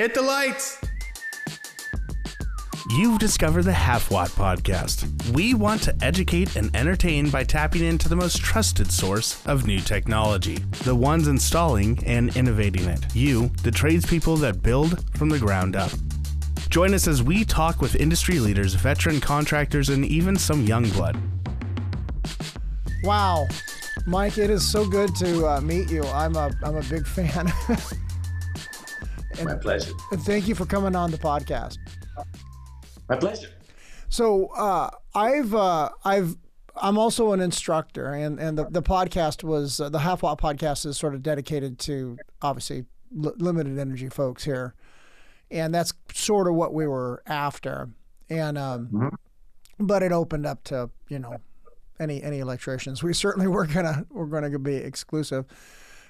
Hit the lights. You've discovered the Half Watt Podcast. We want to educate and entertain by tapping into the most trusted source of new technology, the ones installing and innovating it. You, the tradespeople that build from the ground up. Join us as we talk with industry leaders, veteran contractors, and even some young blood. Wow, Mike, it is so good to uh, meet you. I'm a I'm a big fan. My pleasure. and thank you for coming on the podcast. My pleasure. So uh, I've uh, I've I'm also an instructor, and and the, the podcast was uh, the Half Watt podcast is sort of dedicated to obviously li- limited energy folks here, and that's sort of what we were after, and um, but it opened up to you know any any electricians. We certainly were gonna we're gonna be exclusive.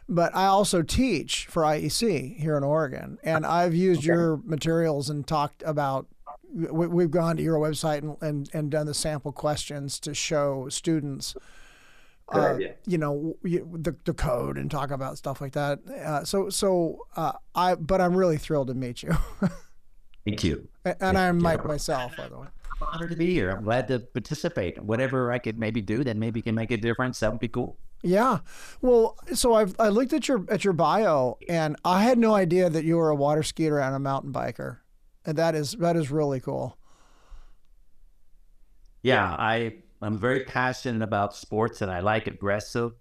But I also teach for IEC here in Oregon, and I've used your materials and talked about we, we've gone to your website and, and, and done the sample questions to show students, uh, you know, the, the code and talk about stuff like that. Uh, so, so uh, I, but I'm really thrilled to meet you. Thank you. and I'm Mike myself, by the way. Honored to be here. I'm glad to participate. Whatever I could maybe do that maybe can make a difference. That would be cool. Yeah. Well, so I've, I looked at your, at your bio and I had no idea that you were a water skier and a mountain biker. And that is, that is really cool. Yeah, I I'm very passionate about sports and I like aggressive.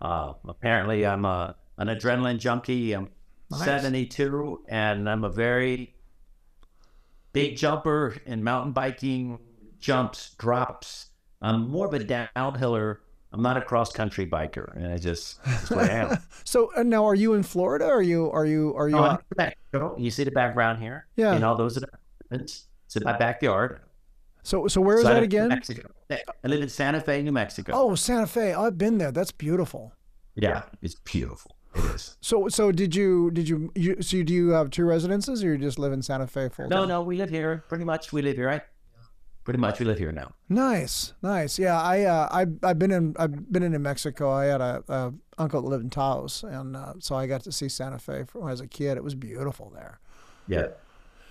Uh, apparently, I'm a an adrenaline junkie. I'm Nice. 72, and I'm a very big jumper in mountain biking, jumps, drops. I'm more of a downhiller. I'm not a cross country biker, and I just that's what I am. So uh, now are you in Florida? Or are you, are you, are you, in- Mexico. You see the background here? Yeah. You know, those are the it's, it's in my backyard. so, so where is So that again? Mexico. I live in Santa Fe, New Mexico. Oh, Santa Fe. I've been there. That's beautiful. Yeah, it's beautiful. It is. So, so did you, did you, you, so do you have two residences or you just live in Santa Fe full No, time? no, we live here. Pretty much, we live here, right? Pretty much, we live here now. Nice, nice. Yeah, I, uh, I, I've been in, I've been in New Mexico. I had a, a uncle that lived in Taos, and uh, so I got to see Santa Fe when I was a kid. It was beautiful there. Yeah,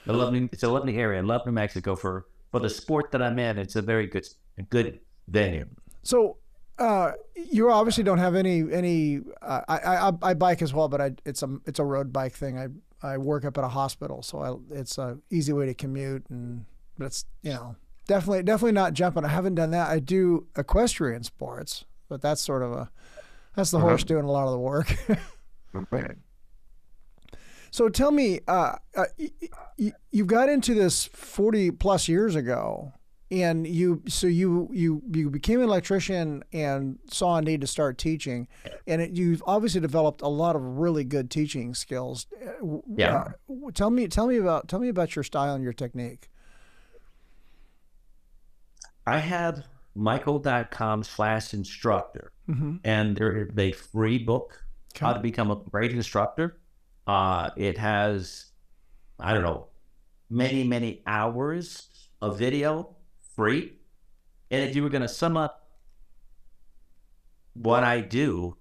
a lovely. It's a lovely area. I love New Mexico for for the sport that I'm in. It's a very good, a good venue. So, uh, you obviously don't have any, any. Uh, I, I, I bike as well, but I, it's a, it's a road bike thing. I, I work up at a hospital, so I, it's a easy way to commute, and that's you know definitely, definitely not jumping. I haven't done that. I do equestrian sports, but that's sort of a, that's the horse doing a lot of the work. So tell me, uh, uh, y- y- you got into this forty plus years ago, and you so you you you became an electrician and saw a need to start teaching, and it, you've obviously developed a lot of really good teaching skills. Uh, Yeah. uh, tell me, tell me about tell me about your style and your technique. I have MikeHolt.com slash instructor, Mm-hmm. and there is a free book how to become a great instructor. Uh, it has, I don't know, many many hours of video free. And if you were going to sum up what I do,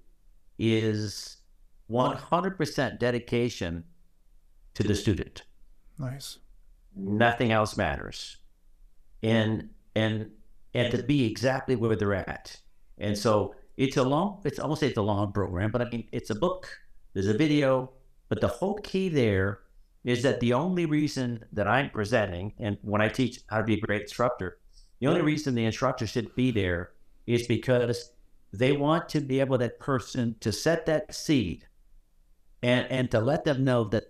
is 100% dedication to the student. Nice. Nothing else matters. And and and to be exactly where they're at. And so it's a long it's almost say it's a long program, but I mean it's a book, there's a video, but the whole key there is that the only reason that I'm presenting and when I teach how to be a great instructor, the only reason the instructor should be there is because they want to be able that person to set that seed and and to let them know that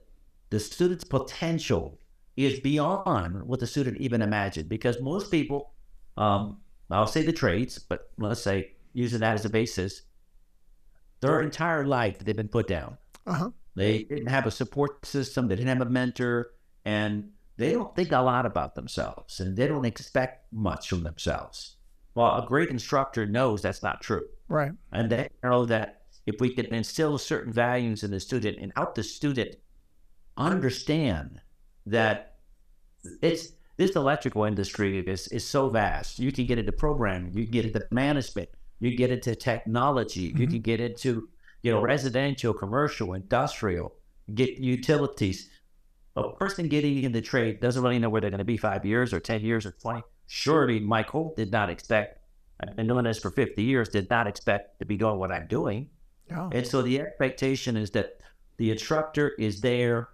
the student's potential is beyond what the student even imagined. Because most people, um, I'll say the trades, but let's say using that as a basis, their entire life they've been put down. Uh huh. They didn't have a support system. They didn't have a mentor, and they don't think a lot about themselves, and they don't expect much from themselves. Well, a great instructor knows that's not true. Right. And they know that if we can instill certain values in the student and help the student understand that it's this electrical industry is, is so vast. You can get into programming, you can get into management, you get into technology, you mm-hmm. can get into you know residential, commercial, industrial, get utilities. a person getting in the trade doesn't really know where they're going to be five years or 10 years or 20. Surely Holt did not expect, I've been doing this for 50 years, did not expect to be doing what I'm doing. Oh. And so the expectation is that the instructor is there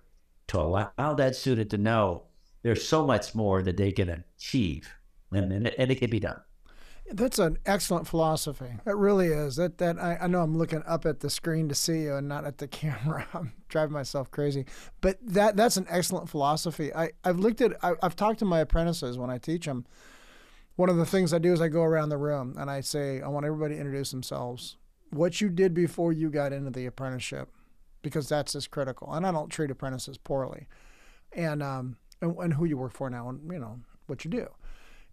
to allow that student to know there's so much more that they can achieve and, and, it, and it can be done. That's an excellent philosophy. It really is. That that I, I know I'm looking up at the screen to see you and not at the camera. I'm driving myself crazy. But that that's an excellent philosophy. I, I've looked at I, I've talked to my apprentices when I teach them. One of the things I do is I go around the room and I say I want everybody to introduce themselves. What you did before you got into the apprenticeship, because that's as critical. And I don't treat apprentices poorly, and um and, and who you work for now and you know what you do.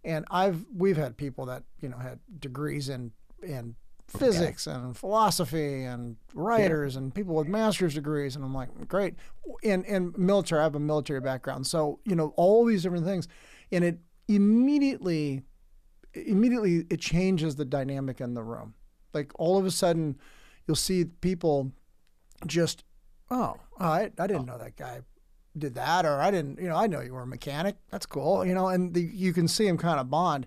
And I've we've had people that you know had degrees in in physics okay. and philosophy and writers yeah. and people with master's degrees and I'm like great. And in military I have a military background. So you know all these different things and it immediately immediately it changes the dynamic in the room. Like all of a sudden you'll see people just oh, I I didn't oh. know that guy did that, or I didn't, you know, I know you were a mechanic. That's cool, you know, and the, you can see him kind of bond.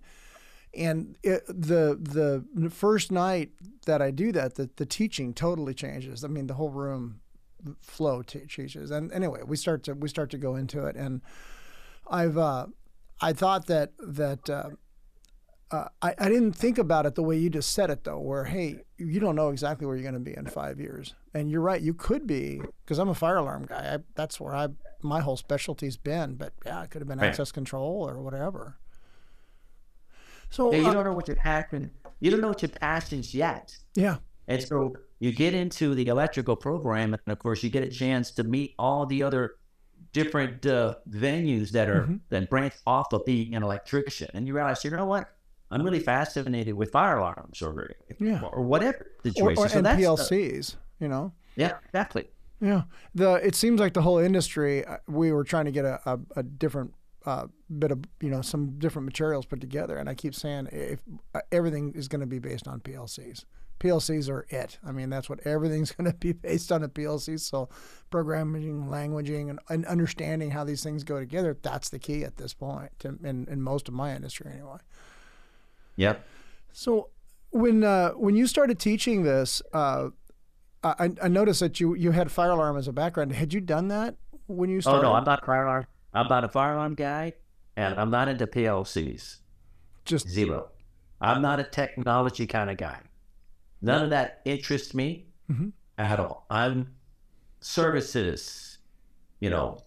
And it, the the first night that I do that, the, the teaching totally changes. I mean, the whole room flow t- changes. And anyway, we start to we start to go into it, and I've uh, I thought that that uh, uh, I, I didn't think about it the way you just said it though, where hey, you don't know exactly where you're going to be in five years, and you're right, you could be because I'm a fire alarm guy. I, that's where I my whole specialty's been, but yeah, it could have been right. access control or whatever. So yeah, you uh, don't know what your passion. You don't know what your passion's yet. Yeah. And so you get into the electrical program, and of course, you get a chance to meet all the other different uh, venues that are mm-hmm. that branch off of being an electrician, and you realize, you know what? I'm really fascinated with fire alarms or yeah. or whatever situation. Or, or, so and PLCs, the, you know. Yeah, exactly. Yeah, the it seems like the whole industry. Uh, we were trying to get a, a, a different uh, bit of you know some different materials put together, and I keep saying if uh, everything is going to be based on PLCs. PLCs are it. I mean, that's what everything's going to be based on a PLC. So, programming, languaging, and, and, understanding how these things go together, that's the key at this point, to, in, in most of my industry anyway. Yep. So when uh, when you started teaching this, uh, I, I noticed that you you had fire alarm as a background. Had you done that when you started? Oh no, I'm not fire alarm. I'm not a fire alarm guy, and I'm not into PLCs. Just zero. I'm not a technology kind of guy. None of that interests me mm-hmm. at all. I'm services, you know,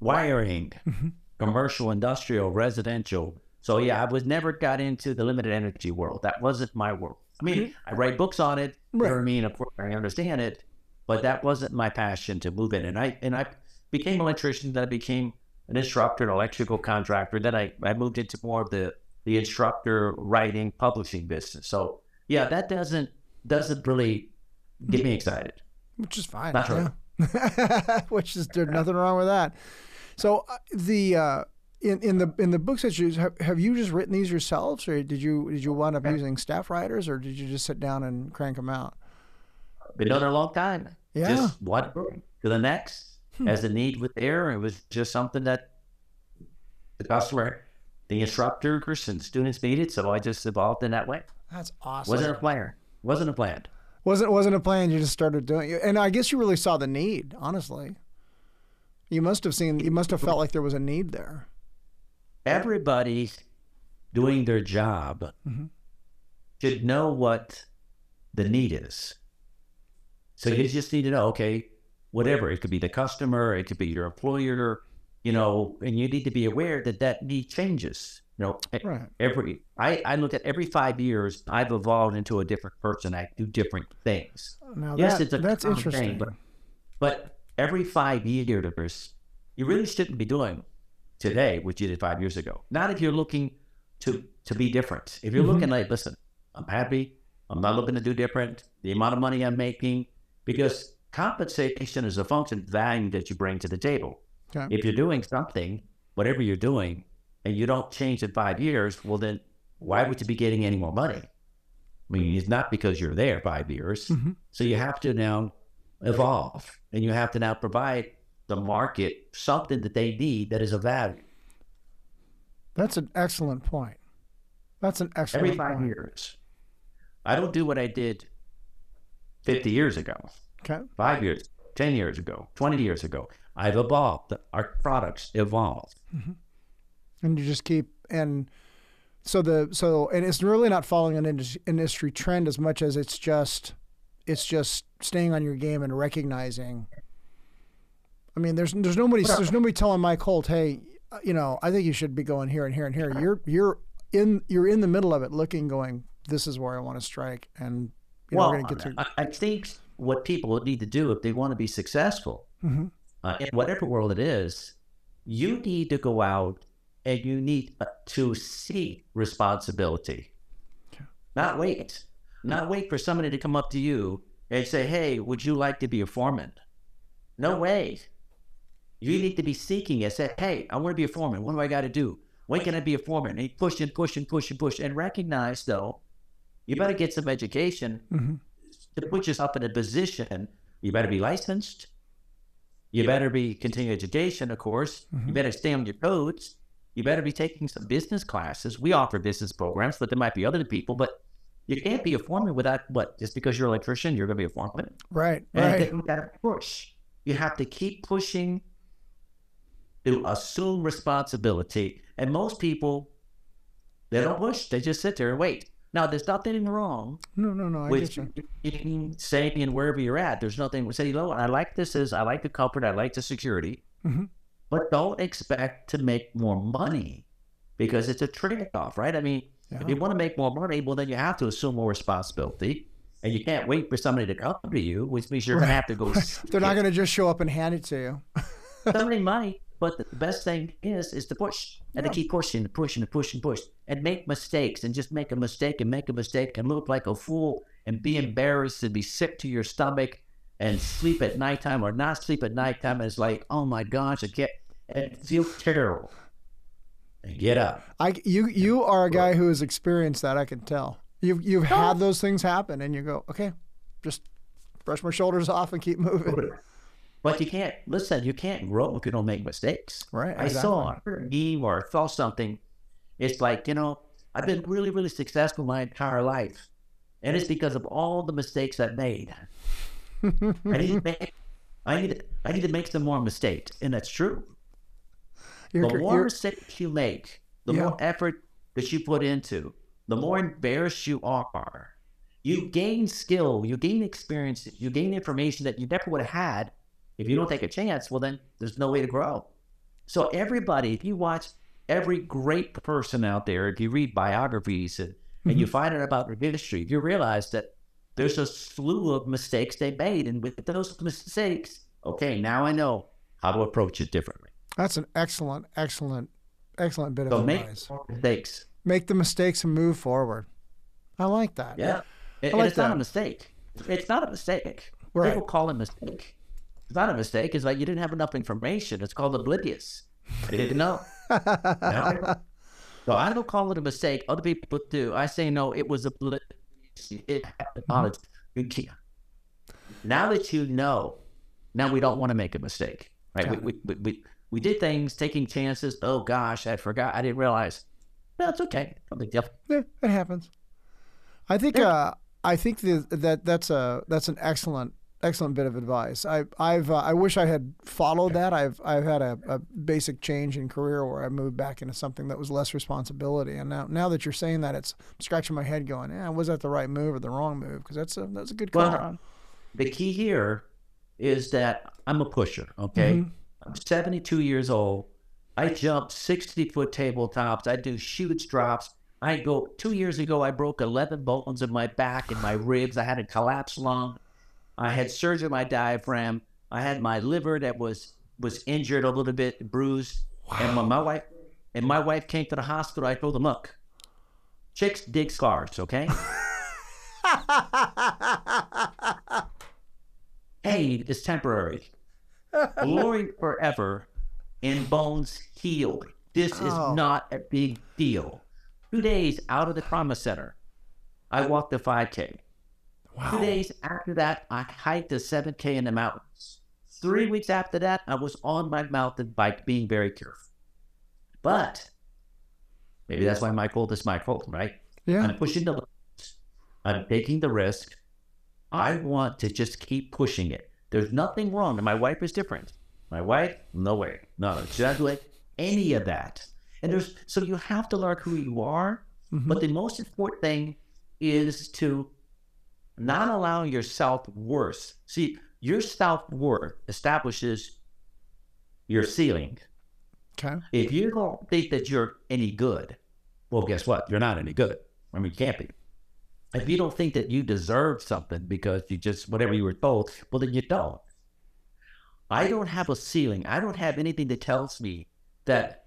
wiring, mm-hmm. commercial, industrial, residential, so yeah, I was never got into the limited energy world. That wasn't my world. I mean, mm-hmm. I write books on it. Right. You know I mean? Of course, I understand it, but that wasn't my passion to move in. And I and I became an electrician. Then I became an instructor, an electrical contractor. Then I, I moved into more of the the instructor writing publishing business. So yeah, that doesn't doesn't really get me excited. Which is fine. Not yeah. Which is there's nothing wrong with that. So uh, the uh, in, in the in the books that you have, have you just written these yourselves, or did you did you wind up using staff writers, or did you just sit down and crank them out? Been doing it a long time. Yeah. Just one to the next hmm. as the need was there. It was just something that the customer, the instructors and students needed. So I just evolved in that way. That's awesome. Wasn't a plan. Wasn't a plan. Wasn't wasn't a plan. You just started doing it, and I guess you really saw the need. Honestly, you must have seen. You must have felt like there was a need there everybody doing their job mm-hmm. should know what the need is. So you just need to know, okay, whatever. It could be the customer, it could be your employer, you know, and you need to be aware that that need changes. You know, right. every I, I look at every five years, I've evolved into a different person. I do different things. Now yes, that, it's a that's interesting. Thing, but, but every five years, you really shouldn't be doing today which you did five years ago. Not if you're looking to to be different. If you're mm-hmm. looking like, listen, I'm happy. I'm not looking to do different. The amount of money I'm making, because compensation is a function of value that you bring to the table. Okay. If you're doing something, whatever you're doing, and you don't change in five years, well then why would you be getting any more money? I mean, it's not because you're there five years. Mm-hmm. So you have to now evolve and you have to now provide the market something that they need that is of value. That's an excellent point. That's an excellent Every five point. years. I don't do what I did 50 years ago, Okay. five years, 10 years ago, 20 years ago. I've evolved. Our products evolved. Mm-hmm. and you just keep and so the so and it's really not following an indus- industry trend as much as it's just it's just staying on your game and recognizing i mean there's there's nobody there's nobody telling mike holt hey uh, you know i think you should be going here and here and here you're you're in you're in the middle of it looking going this is where i want to strike and you know, we're going to get to I, I think what people need to do if they want to be successful Mhm. uh, in whatever world it is, you need to go out and you need uh, to seek responsibility. Not wait. Not wait for somebody to come up to you and say, hey, would you like to be a foreman? No way. You need to be seeking it. Say, hey, I want to be a foreman. What do I got to do? When can I be a foreman? And push and push and push and push. And recognize, though, you better get some education Mhm. to put yourself in a position. You better be licensed. You better be continuing education, of course. You better stay on your toes. You better be taking some business classes. We offer business programs, but there might be other people. But you can't be a foreman without what? Just because you're an electrician, you're going to be a foreman. right And right you got to push. You have to keep pushing to assume responsibility. And most people, they don't push. They just sit there and wait. Now, there's nothing wrong no no no i with get you eating, staying wherever you're at. There's nothing. Say, you know, I like this. Is I like the comfort. I like the security. Mhm. But don't expect to make more money because it's a trade-off, right? I mean, if you want to make more money, well, then you have to assume more responsibility, and you can't wait for somebody to come to you, which means you're going to have to go. they're not going to just show up and hand it to you Somebody might, but the best thing is is to push and to keep pushing, and pushing, and pushing, and push, and make mistakes, and just make a mistake and make a mistake and look like a fool and be embarrassed and be sick to your stomach and sleep at nighttime or not sleep at nighttime. And it's like, oh my gosh, I can't, and feel terrible. And get up. I you you are a guy who has experienced that. I can tell. You've you've had those things happen, and you go, okay, just brush my shoulders off and keep moving. But you can't listen. You can't grow if you don't make mistakes. Right, I saw a meme or saw something. It's like you know, I've been really, really successful my entire life, and it's because of all the mistakes I've made. I need to make. I need. To, I need to make some more mistakes, and that's true. You're, The more mistakes you make, the Yeah. more effort that you put into, the more embarrassed you are. You gain skill, you gain experience, you gain information that you never would have had if you don't take a chance. Well, then there's no way to grow. So everybody, if you watch every great person out there, if you read biographies and, and you mm-hmm. find out about their history, you realize that there's a slew of mistakes they made, and with those mistakes, okay, now I know how to approach it differently. that's an excellent, excellent, excellent bit of So make advice. more mistakes. Make the mistakes and move forward. I like that. Yeah. And, I like and it's not a mistake. It's not a mistake. Right. People call it a mistake. It's not a mistake. It's like you didn't have enough information. It's called oblivious. I didn't know. No. So I don't call it a mistake. Other people do. I say no. It was oblivious. It happened. knowledge. You Now that you know, now we don't want to make a mistake, right? Got We, we, we, we, did things, taking chances. Oh gosh, I forgot. I didn't realize. No, it's okay. No big deal. Yeah, it happens. I think uh, I think the, that that's a that's an excellent excellent bit of advice. I I've uh, I wish I had followed that. I've I've had a, a basic change in career where I moved back into something that was less responsibility. And now now that you're saying that, it's I'm scratching my head, going, "Yeah, was that the right move or the wrong move?" Because that's a that's a good call. Well, the key here is that I'm a pusher, okay? I'm 72 years old. I jump 60 foot tabletops. I do huge drops. I go, two years ago, I broke 11 bones in my back and my ribs. I had a collapsed lung. I had surgery on my diaphragm. I had my liver that was was injured a little bit, bruised. And when my wife and my wife came to the hospital, I told them, look, chicks dig scars, okay? pain is temporary. Glory forever and bones healed. This is Oh. not a big deal. Two days out of the trauma center, I walked the 5K. Two days after that, I hiked a 7K in the mountains. Three weeks after that, I was on my mountain bike being very careful. But maybe that's why my fault is my fault, right? Yeah. I'm pushing the limits. I'm taking the risk. I want to just keep pushing it. There's nothing wrong. And my wife is different. My wife, no way. No, she doesn't do any of that. And there's so you have to learn who you are. Mhm. But the most important thing is to not allowing your self worth. See, your self worth establishes your ceiling. Okay. If you don't think that you're any good, well, guess what? You're not any good. I mean, you can't be. If you don't think that you deserve something because you just, whatever you were told, well, then you don't. I don't have a ceiling. I don't have anything that tells me that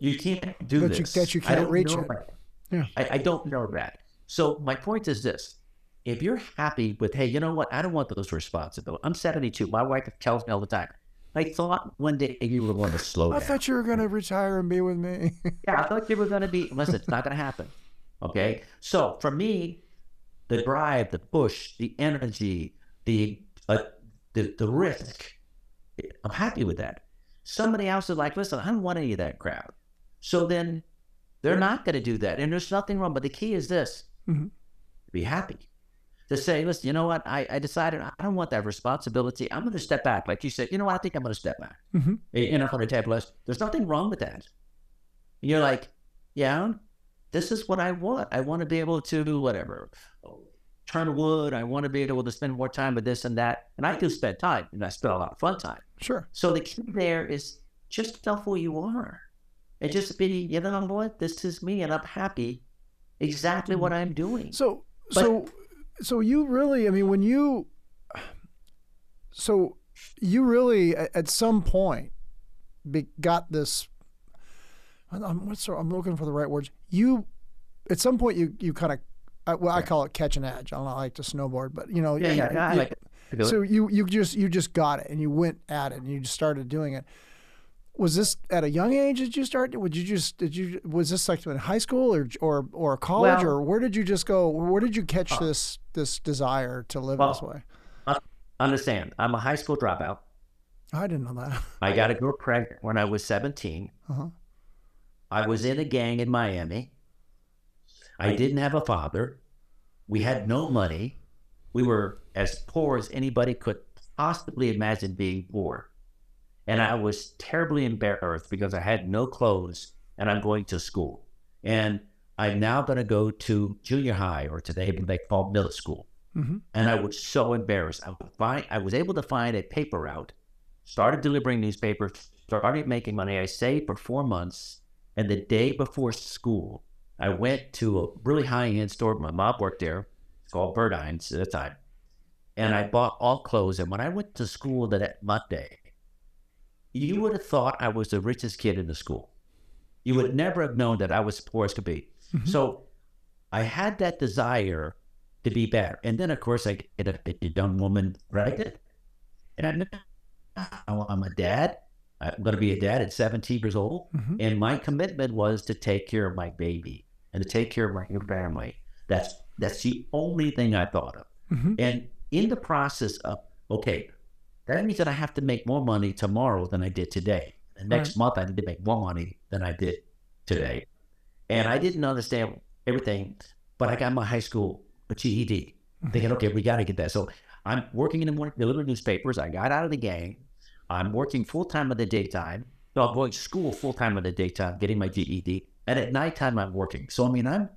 you can't do That you- this. that you can't reach it. that. Yeah. I, I don't know that. So my point is this. If you're happy with, hey, you know what? I don't want those responsibilities. I'm 72. My wife tells me all the time. I thought one day you were going to slow I down. I thought you were going to retire and be with me. Yeah, I thought you were going to be. Listen, it's not going to happen. Okay. So for me, the drive, the push, the energy, the uh, the the risk, I'm happy with that. Somebody else is like, listen, I don't want any of that crap. So then they're not going to do that, and there's nothing wrong. But the key is this: Mhm. be happy. To say, listen, you know what? I, I decided I don't want that responsibility. I'm going to step back. Like you said, you know what? I think I'm going to step back. Mm-hmm. In front of the table list. There's nothing wrong with that. You're like, yeah, this is what I want. I want to be able to do whatever, turn wood. I want to be able to spend more time with this and that. And I do spend time, and I spend a lot of fun time. sure. So the key there is just tell who you are, and just be, you know what, this is me, and I'm happy, exactly what I'm doing. So But- so so you really I mean when you so you really at some point be, got this I'm what's the- I'm looking for the right words. You at some point you you kind of I, well I call it catch an edge. I don't like to snowboard, but you know Yeah, you- yeah, yeah, I like. I it. So you you just you just got it and you went at it and you just started doing it. Was this at a young age? Did you start? Would you just did you was this like in high school or or or college Well- or where did you just go? Where did you catch this this desire to live this Well- way? Understand, I'm a high school dropout. I didn't know that. I got a girl pregnant when I was 17. Uh-huh. I was in a gang in Miami. I didn't have a father. We had no money. We were as poor as anybody could possibly imagine being poor. And I was terribly embarrassed because I had no clothes and I'm going to school. And I'm now going to go to junior high or today what they call middle school. hmm And I was so embarrassed. I, find, I was able to find a paper route, started delivering newspapers, started making money. I saved for four months. And the day before school, I went to a really high end store. My mom worked there. It's called Burdines at the time. And I bought all clothes. And when I went to school that Monday, you would have thought I was the richest kid in the school. You would never have known that I was poor as could be. So I had that desire to be better. And then, of course, I get a, a young woman pregnant. And I'm, I'm a dad. I'm going to be a dad at 17 years old. Mhm. And my commitment was to take care of my baby and to take care of my family. That's that's the only thing I thought of. Mhm. And in the process of, okay, that means that I have to make more money tomorrow than I did today. And next month, I need to make more money than I did today. And I didn't understand everything, but I got my high school GED, mm-hmm. thinking, okay, we got to get that. So I'm working in the morning, delivering newspapers. I got out of the gang. I'm working full time in the daytime. So I'm going to school full time in the daytime, getting my GED. And at nighttime, I'm working. So, I mean, I'm,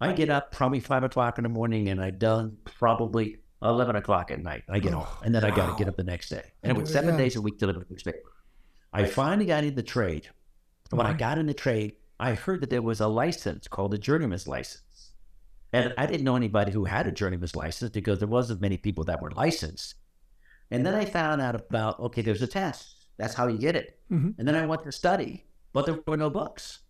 I get up probably five o'clock in the morning and I'm done probably 11 o'clock at night. I get home and then I got to get up the next day. And it was seven Yeah. days a week delivering newspaper. I finally got in the trade. When I got in the trade, I heard that there was a license called a journeyman's license. And I didn't know anybody who had a journeyman's license because there wasn't many people that were licensed. And then I found out about, okay, there's a test. That's how you get it. Mhm. And then I went to study, but there were no books.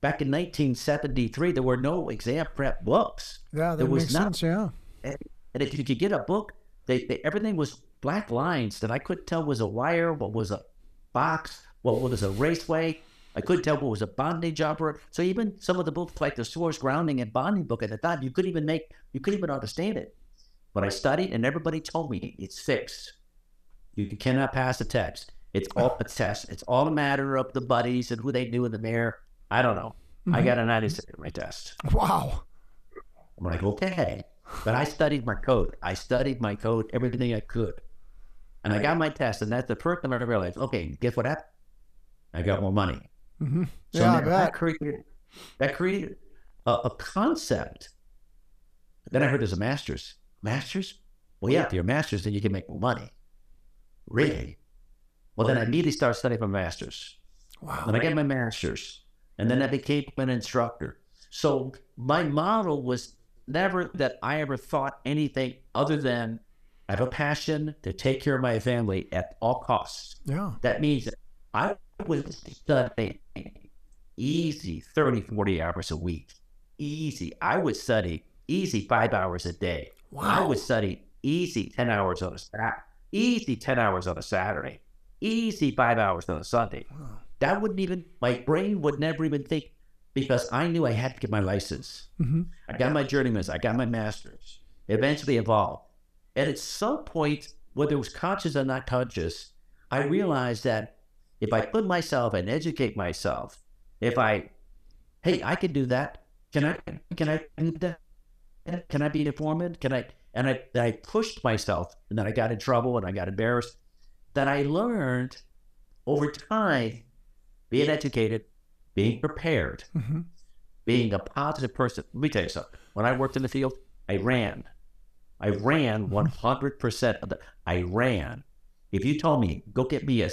Back in 1973, there were no exam prep books. Yeah, that There was makes not- sense. Yeah. And if you could get a book, they, they everything was black lines that I couldn't tell was a wire, what was a box, what was a raceway. I couldn't tell what was a bondage operator. So even some of the books like the Soares grounding and bonding book at the time, you couldn't even make you couldn't even understand it. But I studied and everybody told me it's fixed. You cannot pass a test. It's all a test. It's all a matter of the buddies and who they knew in the mirror. I don't know. I mm-hmm. got a 96 in my test. Wow. I'm like, okay. But I studied my code. I studied my code, everything I could. And I got my test, and that's the first time I realized, okay, guess what happened? I got more money. hmm So Yeah, now that created that created a, a concept. Then I heard there's a master's. Masters? Well, yeah, if you're a master's, then you can make more money. Really? Well, then I immediately started studying for master's. Wow. Then I got my master's, and then I became an instructor. So my model was never that I ever thought anything other than I have a passion to take care of my family at all costs. Yeah. That means I was studying easy 30, 40 hours a week. Easy. I would study easy five hours a day. Wow. I would study easy 10 hours on a Saturday. Easy 10 hours on a Saturday. Easy five hours on a Sunday. Wow. That wouldn't even, my brain would never even think because I knew I had to get my license. hmm I got my journeyman's, I got my master's. Eventually evolved. And at some point, whether it was conscious or not conscious, I realized that if I put myself and educate myself, if I, hey, I can do that. Can I? Can I do that? Can I be an informant? Can I? And I, I pushed myself, and then I got in trouble, and I got embarrassed. That I learned over time, being educated, being prepared, hmm being a positive person. Let me tell you something. When I worked in the field, I ran. I ran 100% of the, I ran. If you told me, go get me a,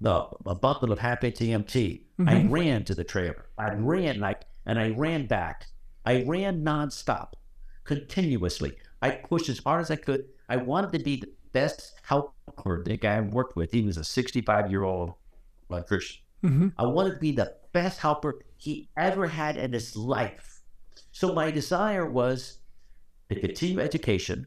the, a bundle of Happy TMT, I Mhm. ran to the trailer. I ran like, and I ran back. I ran nonstop, continuously. I pushed as hard as I could. I wanted to be the best helper the guy I worked with. He was a 65 year old uh, Christian. Hmm I wanted to be the best helper he ever had in his life. So my desire was to continue education,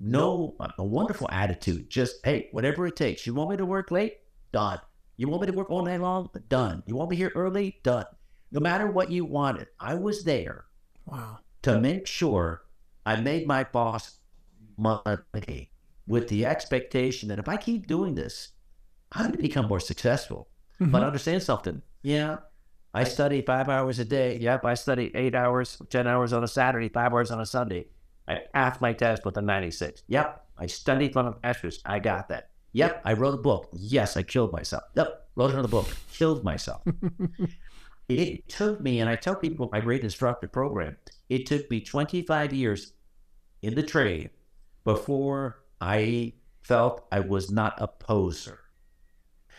No, a wonderful attitude. Just hey, whatever it takes. You want me to work late? Done. You want me to work all night long? Done. You want me here early? Done. No matter what you wanted, I was there Wow. to make sure I made my boss money with the expectation that if I keep doing this, I'm going to become more successful. But Mhm. understand something. Yeah, I study five hours a day. Yep, I study eight hours, 10 hours on a Saturday, five hours on a Sunday. I passed my test with a 96. Yep, I studied for the master's. I got that. Yep, I wrote a book. Yes, I killed myself. Yep, wrote another book. Killed myself. it took me, and I tell people my great instructor program, it took me 25 years in the trade before I felt I was not a poser.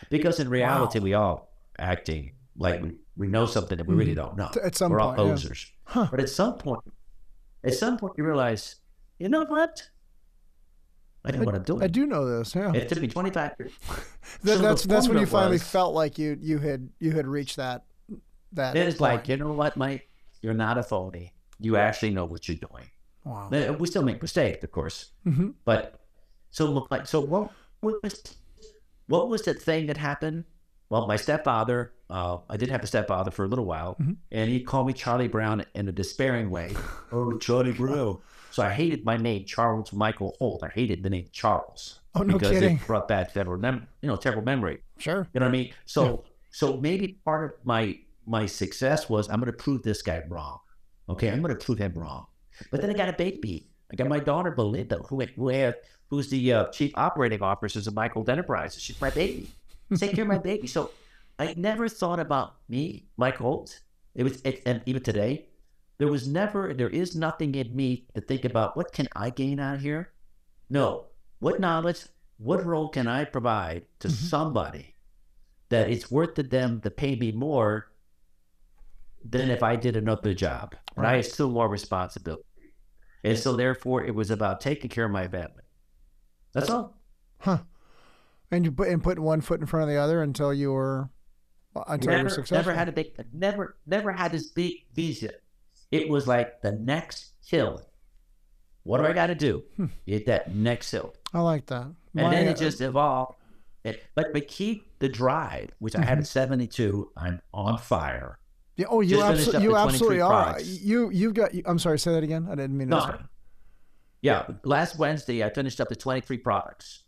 Because in reality, Wow. we all acting like we, we know something that we really don't know. At some We're all point, yeah. Huh. But at some point, at some point, you realize, you know what? I know what I'm doing. I do know this. Yeah. It took me 25 years. That, so that's that's when you finally was- felt like you you had you had reached that that. It's like, you know what, Mike? You're not a phony. You actually know what you're doing. wow. We still make mistakes, of course. hmm But so, look like, so what was what was that thing that happened? Well, my stepfather, uh, I did have a stepfather for a little while, Mhm. and he called me Charlie Brown in a despairing way. oh, Charlie Brown. So I hated my name, Charles Michael Holt. I hated the name Charles Oh no because kidding. it brought back terrible, you know, terrible memory. Sure. You know what I mean? So, so maybe part of my my success was I'm going to prove this guy wrong. Okay, I'm going to prove him wrong. But then I got a baby. I got my daughter Belinda, who who have, who's the uh, chief operating officer of Mike Holt Enterprises. She's my baby. Take care of my baby. So I never thought about me, Mike Holt. It was, it, and even today, there was never, there is nothing in me to think about what can I gain out here. No, what knowledge, what role can I provide to Mhm. somebody that it's worth to them to pay me more than if I did another job and I Right. assume more responsibility. And so therefore it was about taking care of my family. That's all. Huh. And you put and put one foot in front of the other until you were until you were Never, successful. never had a big never never had this big vision. It was like the next hill. What do I gotta do? Hmm. Hit that next hill. I like that. And My- then it just evolved. It, but but keep the drive, which I had Mm-hmm. at 72. I'm on fire. Yeah, oh, you just finished absolutely, you absolutely are. products. You you've got. I'm sorry. Say that again. I didn't mean to. No. Yeah, last Wednesday I finished up the 23 products.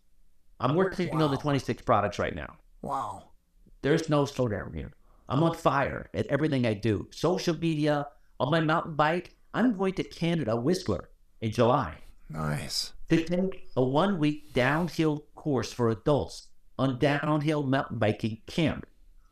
I'm oh, working on the 26 products right now. Wow. There's no slowdown here. I'm on fire at everything I do. Social media, on my mountain bike. I'm going to Canada Whistler in July Nice. to take a one week downhill course for adults on downhill mountain biking camp.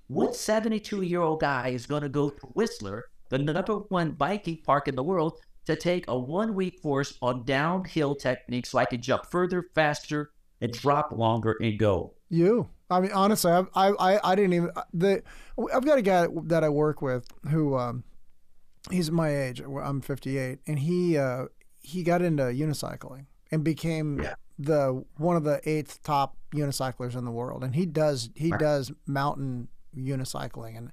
What 72 year old guy is going to go to Whistler, the number one biking park in the world, to take a one week course on downhill techniques so I can jump further, faster, and drop longer and go? You. I mean, honestly, I, I, I, I didn't even the. I've got a guy that I work with who, um, he's my age. I'm 58, and he, uh, he got into unicycling and became Yeah. the one of the eighth top unicyclers in the world. And he does he Right. does mountain unicycling, and I-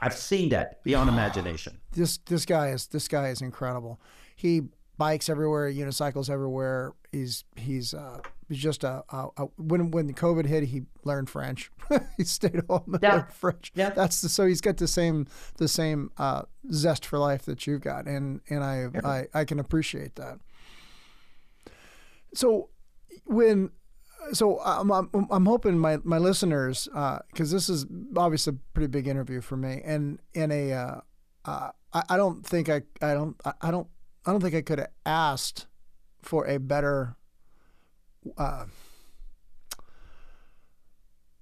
I've seen that beyond imagination. this this guy is this guy is incredible. He bikes everywhere, unicycles everywhere. He's he's uh, he's just a, a, a when when the COVID hit, he learned French. he stayed home and Yeah. learned French. Yeah. That's the, so he's got the same the same uh, zest for life that you've got, and and I I, I can appreciate that. So when so I'm, I'm, I'm hoping my, my listeners, because this is obviously a pretty big interview for me, and in a, uh, uh, I, I don't think I, I don't, I, don't, I don't think I could have asked for a better, uh,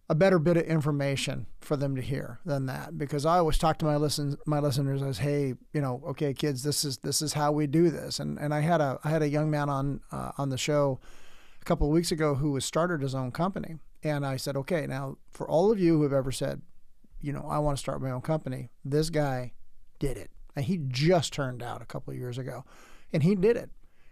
a better bit of information for them to hear than that, because I always talk to my listen, my listeners as, hey, you know, okay, kids, this is this is how we do this, and and I had a I had a young man on uh, on the show couple of weeks ago who has started his own company. And I said, okay, now for all of you who have ever said, you know, I want to start my own company, this guy did it. And he just turned out a couple of years ago. And he did it.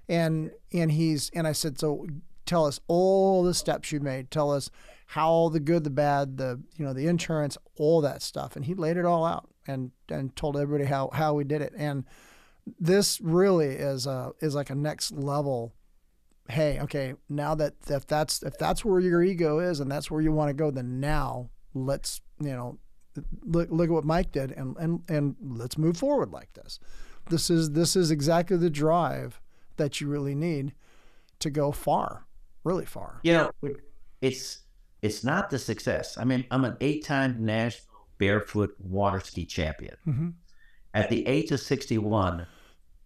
And and he's and I said, so tell us all the steps you made. Tell us how the good, the bad, the you know, the insurance, all that stuff. And he laid it all out and and told everybody how how we did it. And this really is a is like a next level hey, okay, now that if that's if that's where your ego is and that's where you want to go, then now let's you know look look at what Mike did and and and let's move forward like this. This is this is exactly the drive that you really need to go far, really far. You know, it's it's not the success. I mean, I'm an eight-time national barefoot water ski champion. Mhm. At the age of 61,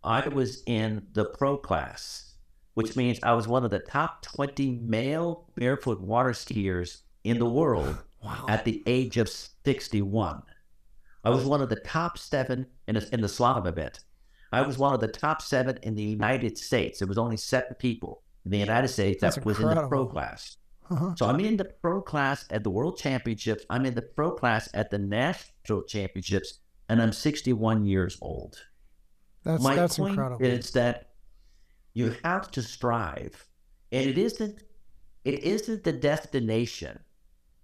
I was in the pro class, which means I was one of the top 20 male barefoot water skiers in the world Wow. at the age of 61. I was one of the top seven in, a, in the slalom event. I was one of the top seven in the United States. There was only seven people in the United States that That's was in the pro class. Uh-huh. So I'm in the pro class at the World Championships. I'm in the pro class at the National Championships, and I'm 61 years old. That's My that's point incredible. is that you have to strive, and it isn't it isn't the destination;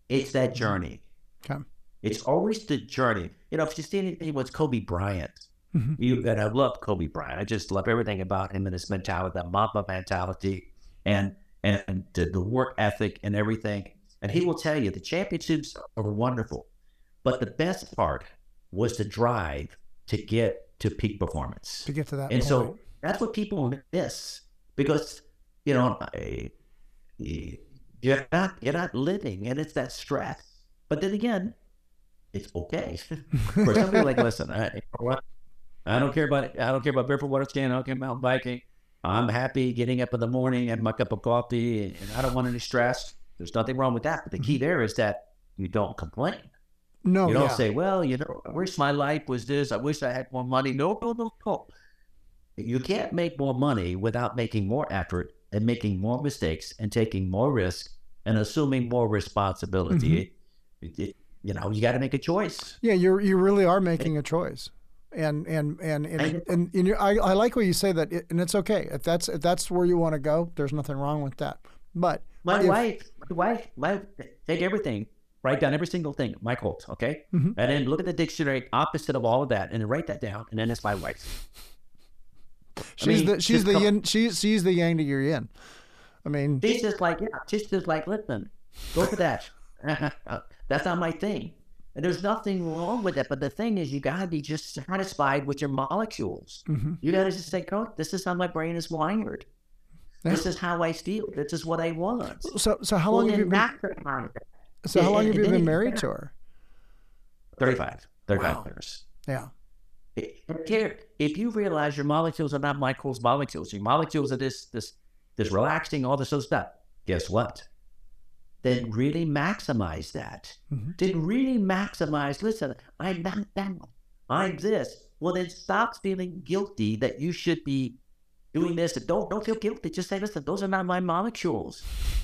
it's that journey. Okay. It's always the journey. You know, if you see anything with Kobe Bryant, Mhm. you and I love Kobe Bryant. I just love everything about him and his mentality, that Mamba mentality, and and the, the work ethic and everything. And he will tell you the championships are wonderful, but the best part was the drive to get to peak performance. to get to that And point. so that's what people miss because you know I- you're not you're not living, and it's that stress. But then again, it's okay for somebody. Like, listen, I, you know what? I don't care about I don't care about barefoot water skiing. I don't care about mountain biking. I'm happy getting up in the morning, having my cup of coffee, and I don't want any stress. There's nothing wrong with that. But the key there is that you don't complain. no, You don't yeah. say, well, you know, I wish my life was this. I wish I had more money. No, no, no, no. You can't make more money without making more effort and making more mistakes and taking more risk and assuming more responsibility. Mm-hmm. It- you know, you got to make a choice. Yeah, you you really are making a choice, and and and and, I- and, and you I, I like what you say that, it, and it's okay if that's if that's where you want to go. There's nothing wrong with that. But My if- wife, my wife, my take everything, write down every single thing, Mike Holt, okay, Mhm. and then look at the dictionary opposite of all of that, and then write that down, and then it's my wife. She's mean, the she's the come- yin, she's she's the yang to your yin. I mean, She's just like, yeah, she's just like, listen, go for that. That's not my thing. And there's nothing wrong with it. But the thing is, you got to be just satisfied with your molecules. Mhm. You got to just say, coach, this is how my brain is wired. This is how I feel. This is what I want. So, so how Well, long have you been? So, how long have you been married to her? 35. 35 Wow. years. Yeah. If you realize your molecules are not Michael's molecules, your molecules are this this this relaxing, all this other stuff. Guess what? Then really maximize that. Mhm. Then really maximize. Listen, I'm not that. I'm this. Well, then stop feeling guilty that you should be doing this. Don't don't feel guilty. Just say, listen, those are not my molecules,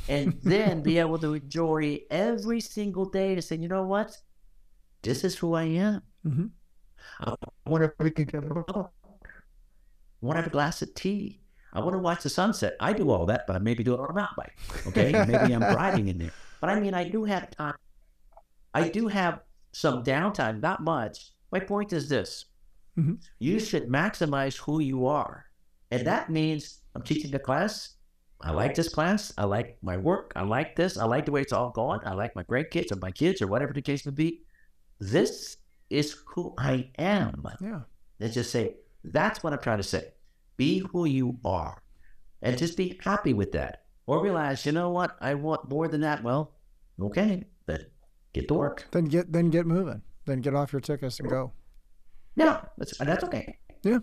and then be able to enjoy every single day to say, you know what? This is who I am. hmm I want to freaking have a book. I want to have a glass of tea. I want to watch the sunset. I do all that, but I maybe do it on a mountain bike. Okay, maybe I'm driving in there. But I mean, I do have time. I do have some downtime, not much. My point is this: Mhm. you should maximize who you are, and that means I'm teaching a class. I like this class. I like my work. I like this. I like the way it's all going. I like my grandkids or my kids or whatever the case may be. This is who I am. Yeah. Let's just say that's what I'm trying to say. Be who you are, and just be happy with that. Or realize, you know what, I want more than that. Well, okay, then get to work. Then get then get moving. Then get off your tickets and go. Yeah, that's that's okay. Yeah.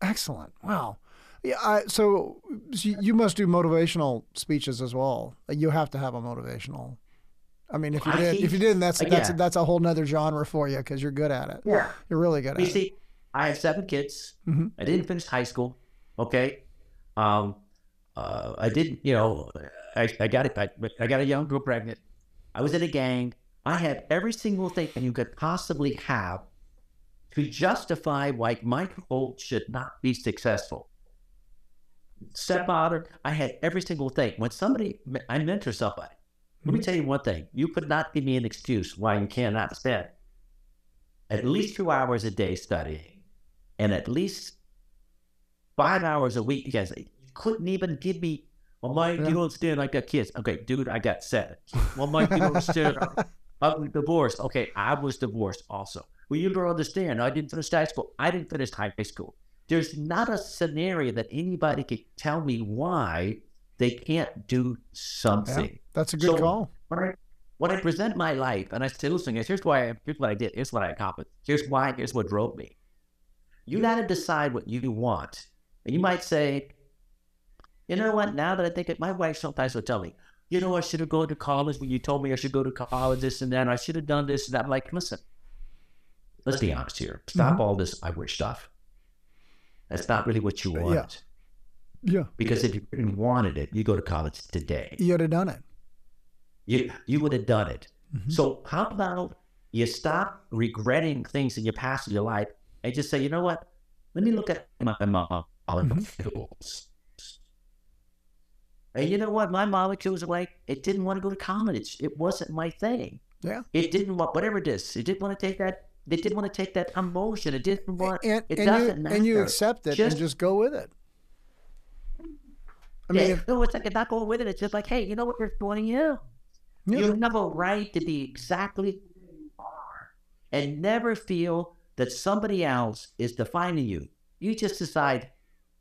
Excellent. Wow. Yeah. I, so, so you must do motivational speeches as well. You have to have a motivational. I mean, if you I did, if you didn't, that's uh, that's yeah. that's a whole nother genre for you because you're good at it. Yeah. You're really good at You it. You see, I have seven kids. Mhm. I didn't finish high school. Okay. Um, uh, I didn't, you know, I, I got it. I, I got a young girl pregnant. I was in a gang. I had every single thing that you could possibly have to justify why Michael Holt should not be successful. Stepfather, I had every single thing. When somebody, I mentor somebody, let me mm-hmm. tell you one thing. You could not give me an excuse why you cannot spend at least two hours a day studying and at least five hours a week because you couldn't even give me, well, Mike, Yeah. you don't understand, I got kids. Okay, dude, I got seven. Well, Mike, you don't understand, I'm divorced. Okay, I was divorced also. Well, you don't understand, I didn't finish high school. I didn't finish high school. There's not a scenario that anybody could tell me why they can't do something. That's a good So- call. When I, when I present my life and I say, listen, guys, here's why I, here's what I did, here's what I accomplished, here's why, here's what drove me. You got to decide what you want. And you might say, you know what, now that I think it, my wife sometimes will tell me, you know, I should have gone to college when you told me I should go to college, this and that, I should have done this and that. I'm like, listen, let's be honest here. Stop mm-hmm. all this I wish stuff. That's not really what you want. Yeah. Because if you really wanted it, you go to college today You'd have done it. you you would have done it. Mhm. So how about you stop regretting things in your past of your life and just say, you know what? Let me look at my molecules. And you know what? My molecules are like, it didn't want to go to college. It wasn't my thing. Yeah. It didn't want whatever it is. It didn't want to take that. They didn't want to take that emotion. It didn't want. And, it and doesn't you matter. and you accept it Just- and just go with it. I mean, if, no, it's like it's not going with it. It's just like, hey, you know what? You're 20 you. Yeah. You have a right to be exactly who you are and never feel that somebody else is defining you. You just decide,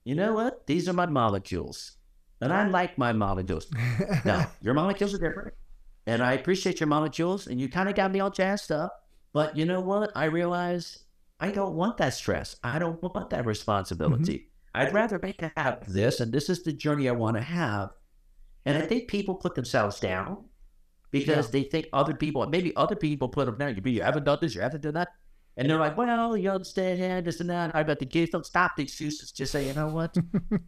you know what? These are my molecules. And I like my molecules. Now, your molecules are different. And I appreciate your molecules. And you kind of got me all jazzed up. But you know what? I realize I don't want that stress. I don't want that responsibility. Mm-hmm. I'd rather make have this. And this is the journey I want to have. And I think people put themselves down because they think other people, maybe other people put them down. You, you haven't done this, you haven't done that. And they're like, well, you understand this and that. I bet the kids don't stop the excuses. Just say, you know what?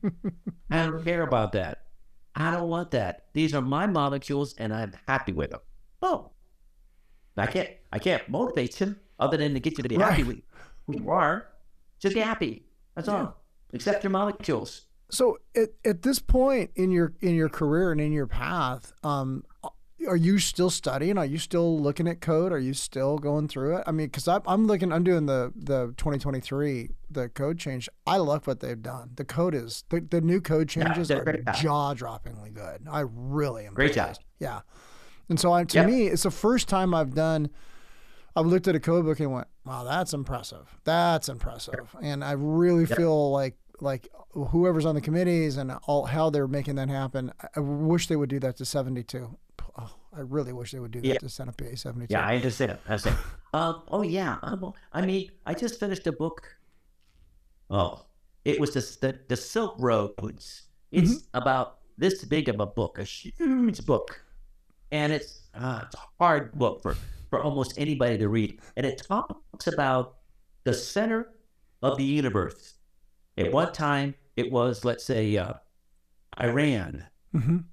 I don't care about that. I don't want that. These are my molecules and I'm happy with them. Oh. I can't I can't motivate you other than to get you to be happy with who you are. Just be happy. That's all. Accept your molecules. So at, at this point in your in your career and in your path, um, are you still studying? Are you still looking at code? Are you still going through it? I mean, because I'm, I'm looking, I'm doing the the 2023 the code change. I love what they've done. The code is the, the new code changes they're jaw droppingly good. I really am. Great job. Yeah, and so I, to Yep. me, it's the first time I've done. I've looked at a code book and went, "Wow, that's impressive. That's impressive." And I really feel like like whoever's on the committees and all how they're making that happen. I, I wish they would do that to 72. Oh, I really wish they would do that Yeah. to NFPA 72. Yeah, I understand. I understand. um, oh yeah. Um, I mean, I just finished a book. Oh, it was the the, the Silk Roads. It's about this big of a book, a huge book, and it's uh, it's a hard book for for almost anybody to read. And it talks about the center of the universe. At one time, it was let's say uh, Iran, Mhm.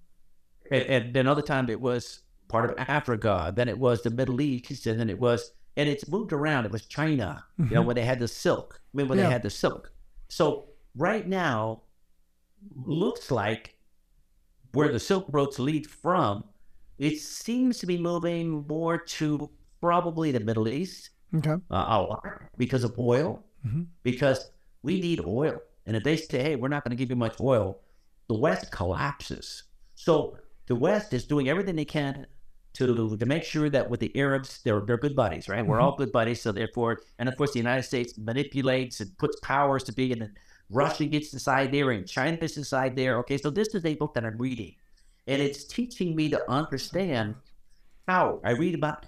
and, and another time it was part of Africa. Then it was the Middle East, and then it was, and it's moved around. It was China, you know, when they had the silk. When when Yeah. they had the silk. So right now, looks like where the silk roads lead from, it seems to be moving more to probably the Middle East Okay. uh, a lot because of oil, Mhm. because we need oil. And if they say, hey, we're not going to give you much oil, the West collapses. So the West is doing everything they can to to make sure that with the Arabs, they're they're good buddies, right? We're all good buddies. So therefore, and of course, the United States manipulates and puts powers to be, and then Russia gets inside there, and China gets inside there. Okay, so this is a book that I'm reading, and it's teaching me to understand how I read about.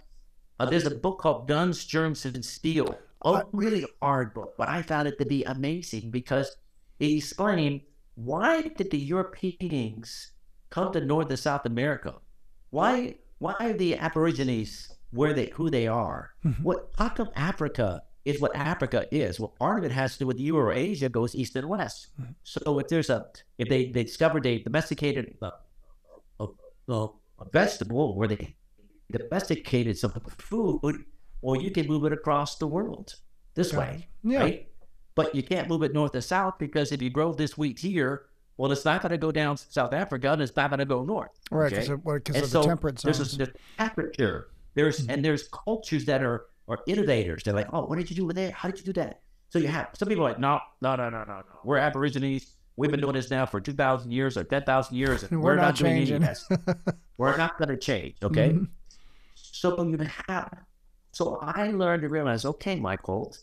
Uh, there's a book called Guns, Germs, and Steel. A really hard book, but I found it to be amazing because it explained why did the Europeans come to North and South America? Why why are the Aborigines where they who they are? What how come Africa is what Africa is? Well, part of it has to do with Eurasia goes east and west. So if there's a if they, they discovered they domesticated uh, a, a, a vegetable where they domesticated some food, or you can move it across the world this way. Yeah. right? But you can't move it north to south because if you grow this wheat here, well, it's not going to go down South Africa and it's not going to go north. Right, okay? because of, well, 'cause And of so the temperate there's zones. a there's temperature. There's and there's cultures that are are innovators. They're like, oh, what did you do with there? How did you do that? So you have some people are like, no, no, no, no, no, no. We're Aborigines. We've been doing this now for two thousand years or ten thousand years, and We're we're, not not, doing any changing. of this. we're not going to change. Okay. Mhm. So you have. So I learned to realize, okay, Michael,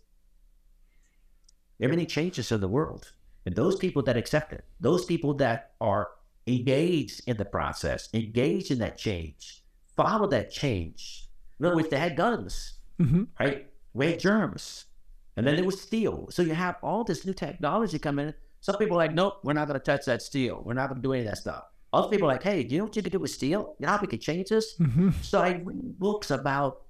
everything changes in the world, and those people that accept it, those people that are engaged in the process, engaged in that change, follow that change. In other words, they had guns, Mhm. right? We had germs, and then there was steel. So you have all this new technology coming in. Some people are like, nope, we're not going to touch that steel. We're not going to do any of that stuff. Other people are like, hey, do you know what you can do with steel? You know how we can change this? Mhm. So I read books about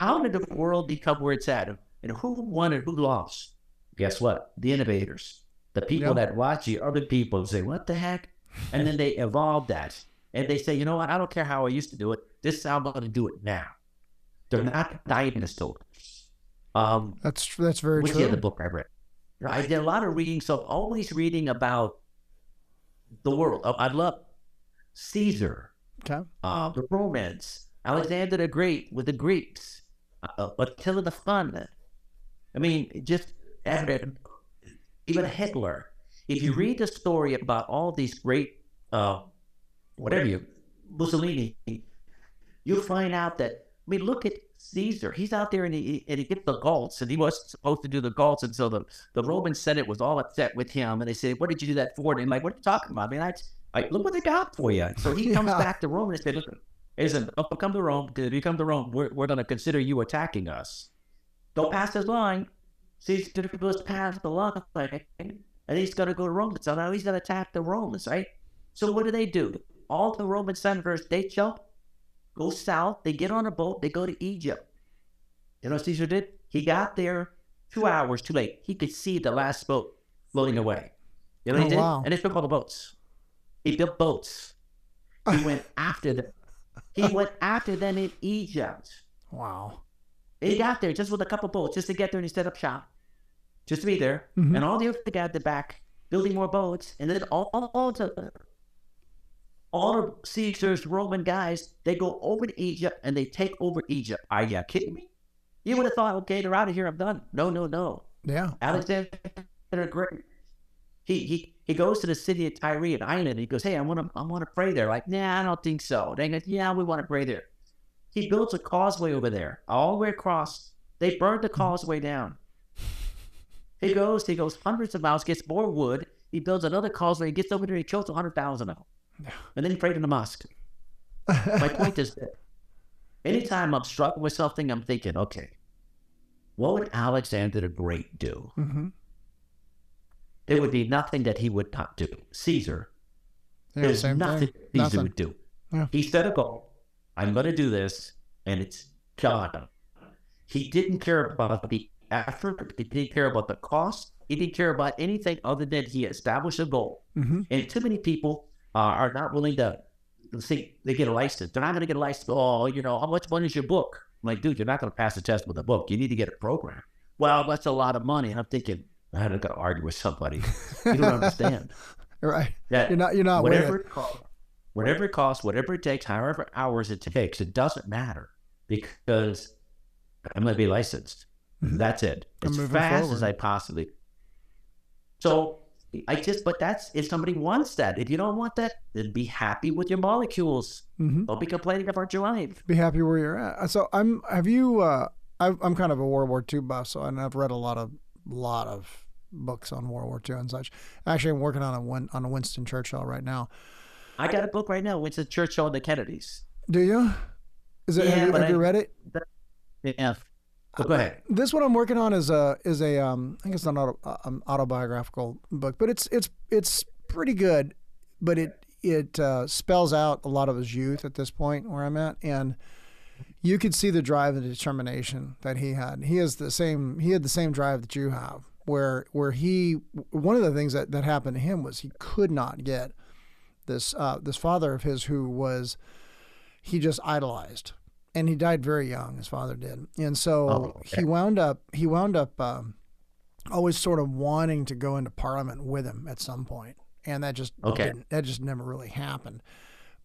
how did the world become where it's at and who won and who lost. Guess what? The innovators, the people that watch the other people say, what the heck? And then they evolve that. And they say, you know what? I don't care how I used to do it. This is how I'm going to do it now. They're not dinosaurs. Um, That's that's very true. What's true. the book I read? I did a lot of reading, so always reading about the world. Oh, I love Caesar, Okay. uh, the Romans, Alexander the Great with the Greeks, uh, Attila the Hun. I mean, just even Hitler. If you read the story about all these great, uh, whatever you, Mussolini, you'll find out that, I mean, look at Caesar. He's out there and he, and he gets the Gauls, and he wasn't supposed to do the Gauls. And so the, the Roman Senate was all upset with him. And they said, What did you do that for? And I'm like, What are you talking about? I mean, I, I look what they got for you. So he comes Yeah. back to Rome and said, Listen, listen, don't come to Rome. If you come to Rome, we're, we're going to consider you attacking us. Don't pass this line. Caesar goes past the line, and he's going to go to Rome. So now he's going to attack the Romans, right? So what do they do? All the Roman senators, they jump, go south, they get on a boat, they go to Egypt. You know what Caesar did? He got there two hours too late. He could see the last boat floating away. You know what Oh, he did? wow. And he took all the boats. He built boats. He went after them. He went after them in Egypt. Wow. He got there just with a couple boats, just to get there and he set up shop, just to be there. Mhm. And all the other guys at the back building more boats, and then all all, all the all of Caesar's Roman guys they go over to Egypt and they take over Egypt. Are you kidding me? You would have thought, okay, they're out of here. I'm done. No, no, no. Yeah. Alexander the Great. He he he goes to the city of Tyre and Island. And he goes, hey, I want to I want to pray there. Like, nah, I don't think so. They go, yeah, we want to pray there. He builds a causeway over there, all the way across. They burned the causeway down. He goes, he goes hundreds of miles, gets more wood. He builds another causeway. He gets over there. He kills a hundred thousand of them, and then he prayed in the mosque. My point is that anytime I'm struggling with something, I'm thinking, okay, what would Alexander the Great do? Mm-hmm. There would be nothing that he would not do. Caesar, Yeah, there's nothing thing. Caesar Nothing. would do. Yeah. He set a goal. I'm going to do this, and it's done. He didn't care about the effort. He didn't care about the cost. He didn't care about anything other than he established a goal. Mm-hmm. And too many people uh, are not willing to think they get a license. They're not going to get a license. Oh, you know, how much money is your book? I'm like, dude, you're not going to pass the test with a book. You need to get a program. Well, that's a lot of money. And I'm thinking, I'm not going to argue with somebody. You don't understand. Right. That You're not. You're not whatever it. costs, whatever it costs, whatever it takes, however hours it takes, it doesn't matter because I'm going to be licensed. That's it. As fast forward. as I possibly. So I just, but that's if somebody wants that. If you don't want that, then be happy with your molecules. Mm-hmm. Don't be complaining about your life. Be happy where you're at. So I'm. Have you? Uh, I, I'm kind of a World War II buff, so and I've read a lot of lot of books on World War II and such. Actually, I'm working on a one on a Winston Churchill right now. I got a book right now. Winston Churchill and the Kennedys. Do you? Is it? Yeah, have you, have you read it? Yeah. But go ahead. This one I'm working on is a is a um I think it's an auto, um, autobiographical book, but it's it's it's pretty good, but it it uh, spells out a lot of his youth at this point where I'm at, and you could see the drive and determination that he had. He has the same he had the same drive that you have, where where he one of the things that that happened to him was he could not get this uh, this father of his who was he just idolized and he died very young his father did and so Oh, okay. he wound up he wound up um, always sort of wanting to go into parliament with him at some point and that just Okay. didn't, that just never really happened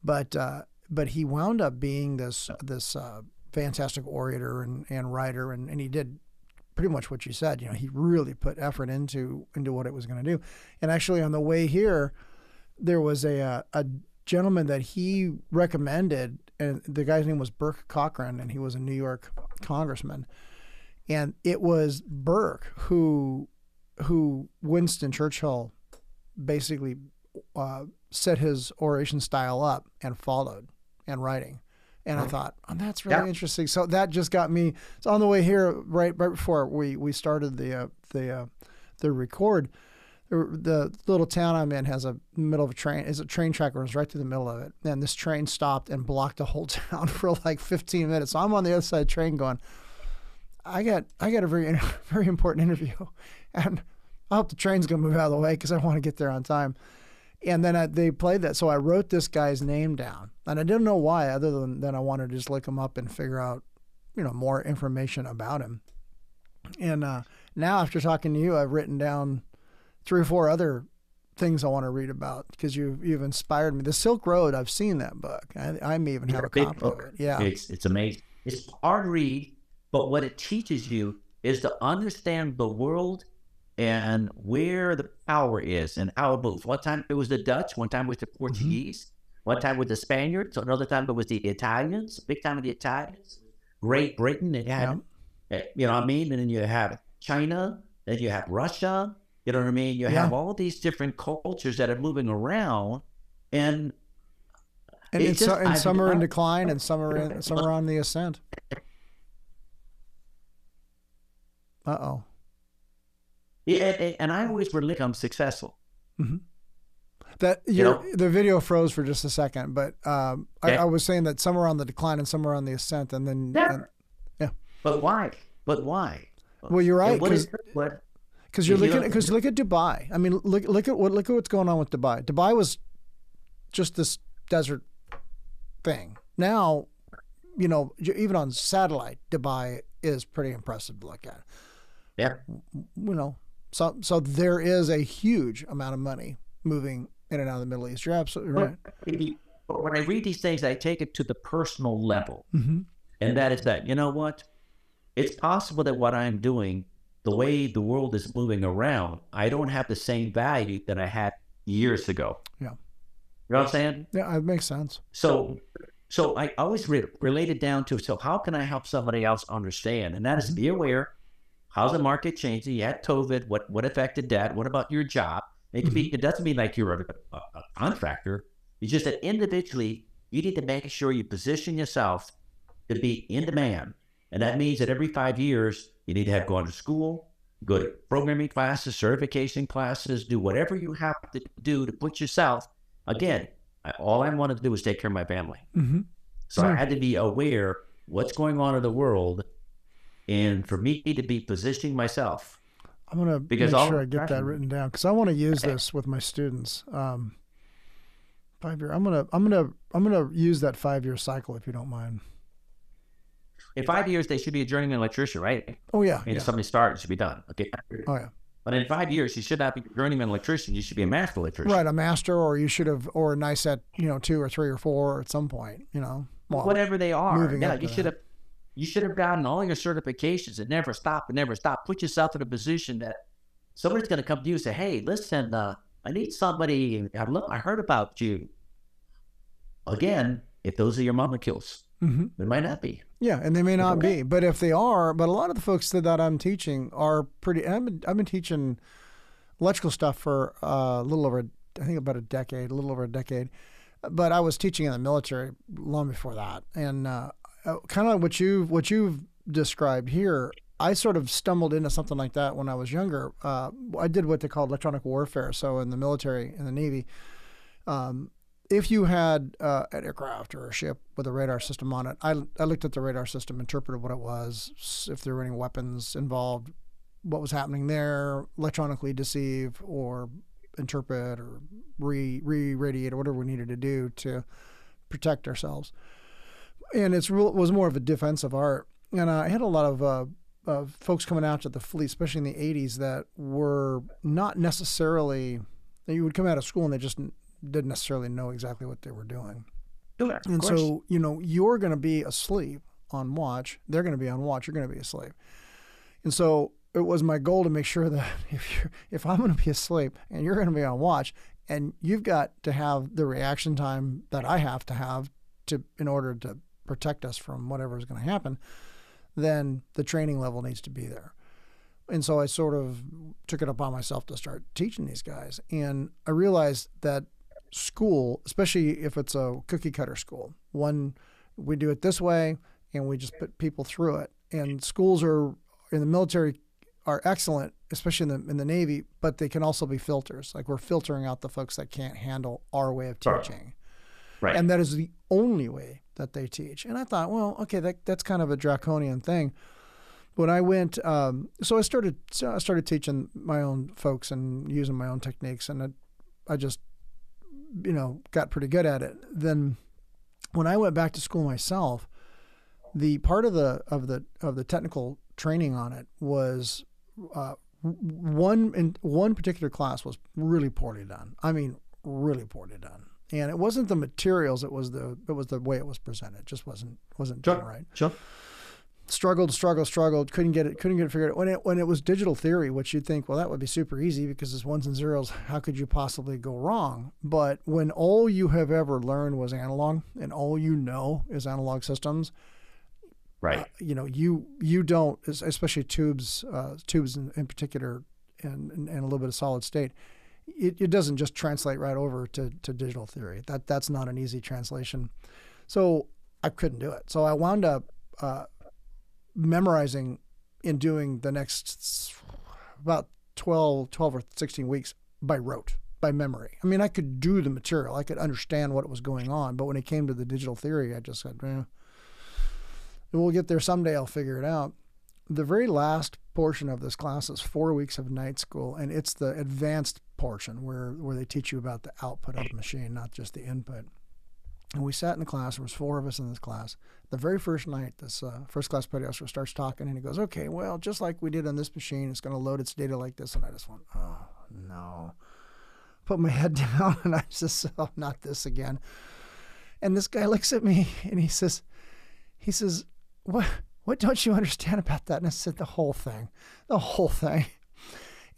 but uh, but he wound up being this this uh, fantastic orator and, and writer and, and he did pretty much what you said you know he really put effort into into what it was going to do and actually on the way here there was a uh, a gentleman that he recommended, and the guy's name was Bourke Cockran, and he was a New York congressman. And it was Bourke who who Winston Churchill basically uh, set his oration style up and followed and writing. And I thought, oh, that's really Yeah. interesting. So that just got me. So on the way here, right right before we we started the uh, the uh, the record, the, little town I'm in has a middle of a train is a train track runs right through the middle of it, and this train stopped and blocked the whole town for like 15 minutes. So I'm on the other side of the train going, I got I got a very very important interview, and I hope the train's gonna move out of the way because I want to get there on time. And then I, they played that, so I wrote this guy's name down, and I didn't know why, other than than I wanted to just look him up and figure out, you know, more information about him. And uh, now, after talking to you, I've written down three or four other things I want to read about because you've you've inspired me. The Silk Road, I've seen that book. I, I may even have a Big copy book. of it. Yeah, It's it's amazing. It's hard to read, but what it teaches you is to understand the world and where the power is and how it moves. One time it was the Dutch, one time it was the Portuguese, one time with the Spaniards, another time it was the Italians, big time of the Italians. Great Britain, it had, eh, you know what I mean? And then you have China, then you have Russia, you know what I mean? You Yeah. have all these different cultures that are moving around. And and, and, so, and I some are in decline, and some are in, some are on the ascent. Uh oh. Yeah, and, I always relate I'm successful. That You know? the video froze for just a second, but um, I, Okay. I was saying that some are on the decline and some are on the ascent, and then Yeah. and- But why? But why? well, you're right what is what? Because you're looking look- because look at Dubai. I mean, look look at what look at what's going on with Dubai. Dubai was just this desert thing. Now, you know, even on satellite, Dubai is pretty impressive to look at. Yeah, You know, so so there is a huge amount of money moving in and out of the Middle East. You're absolutely right. But if you- but when I read these things, I take it to the personal level, hmm and that is that you know what? It's possible that what I'm doing, the way the world is moving around, I don't have the same value that I had years ago. Yeah. You know what I'm saying? Yeah, it makes sense. So, so I always re- relate it down to so how can I help somebody else understand? And that is mm-hmm. be aware how's the market changing? You had COVID. What what affected that? What about your job? It could be. Mm-hmm. It doesn't mean like you're a, a, a contractor. It's just that individually, you need to make sure you position yourself to be in demand, and that means that every five years you need to have gone to school, go to programming classes, certification classes, do whatever you have to do to put yourself. Again, I, all I wanted to do was take care of my family. Mm-hmm. So I had to be aware what's going on in the world, and for me to be positioning myself. I'm gonna Because make sure I get that written down because I want to use this with my students. Um, five year. I'm gonna. I'm gonna. I'm gonna use that five year cycle if you don't mind. In five years, they should be a journeyman electrician, right? Oh yeah. And yeah. if somebody starts, it should be done. Okay. Oh yeah. But in five years, you should not be a journeyman electrician. You should be a master electrician. Right, a master, or you should have, or a nice at you know two or three or four at some point. You know. Well, Whatever they are. Yeah, you should that. have. You should have gotten all your certifications and never stop and never stop. Put yourself in a position that somebody's going to come to you and say, "Hey, listen, uh, I need somebody. I look, I heard about you." Again, if those are your molecules, Mhm. it might not be. Yeah, and they may not Okay. be, but if they are, but a lot of the folks that, that I'm teaching are pretty. I've been, I've been teaching electrical stuff for uh, a little over, I think about a decade, a little over a decade. But I was teaching in the military long before that, and uh, kind of what you what you've described here. I sort of stumbled into something like that when I was younger. Uh, I did what they call electronic warfare. So in the military, in the Navy, um, if you had uh, an aircraft or a ship with a radar system on it, I, I looked at the radar system, interpreted what it was, if there were any weapons involved, what was happening there, electronically deceive or interpret or re re radiate or whatever we needed to do to protect ourselves. And it's real, it was more of a defensive art. And I had a lot of uh, uh, folks coming out to the fleet, especially in the 80s, that were not necessarily, you would come out of school and they just didn't necessarily know exactly what they were doing. Sure, And course. so, you know, you're going to be asleep on watch. They're going to be on watch. You're going to be asleep. And so it was my goal to make sure that if you're, if I'm going to be asleep and you're going to be on watch and you've got to have the reaction time that I have to have to in order to protect us from whatever is going to happen, then the training level needs to be there. And so I sort of took it upon myself to start teaching these guys. And I realized that school, especially if it's a cookie cutter school, one, we do it this way and we just put people through it. And schools are in the military are excellent, especially in the in the Navy, but they can also be filters. Like we're filtering out the folks that can't handle our way of teaching. Right. And that is the only way that they teach. And I thought, well, okay, that, that's kind of a draconian thing. When I went, um, so I started, so I started teaching my own folks and using my own techniques, and I, I just, you know, got pretty good at it. Then, when I went back to school myself, the part of the of the of the technical training on it was uh, one in one particular class was really poorly done. I mean, really poorly done. And it wasn't the materials; it was the it was the way it was presented. It just wasn't wasn't done right. Sure. Struggled, struggled, struggled. Couldn't get it. Couldn't get it figured out. When it when it was digital theory, which you'd think, well, that would be super easy because it's ones and zeros. How could you possibly go wrong? But when all you have ever learned was analog, and all you know is analog systems, Right. uh, you know, you you don't, especially tubes, uh, tubes in, in particular, and, and and a little bit of solid state. It, it doesn't just translate right over to, to digital theory. That that's not an easy translation. So I couldn't do it. So I wound up uh, memorizing and doing the next about 12, 12 or 16 weeks by rote, by memory. I mean, I could do the material, I could understand what was going on, but when it came to the digital theory, I just said, eh, we'll get there someday, I'll figure it out. The very last portion of this class is four weeks of night school, and it's the advanced portion where, where they teach you about the output of the machine, not just the input. And we sat in the class. There was four of us in this class. The very first night, this uh, first class officer starts talking, and he goes, "Okay, well, just like we did on this machine, it's going to load its data like this." And I just went, "Oh no!" Put my head down, and I just, "Oh, not this again." And this guy looks at me, and he says, "He says, what? What don't you understand about that?" And I said, "The whole thing, the whole thing."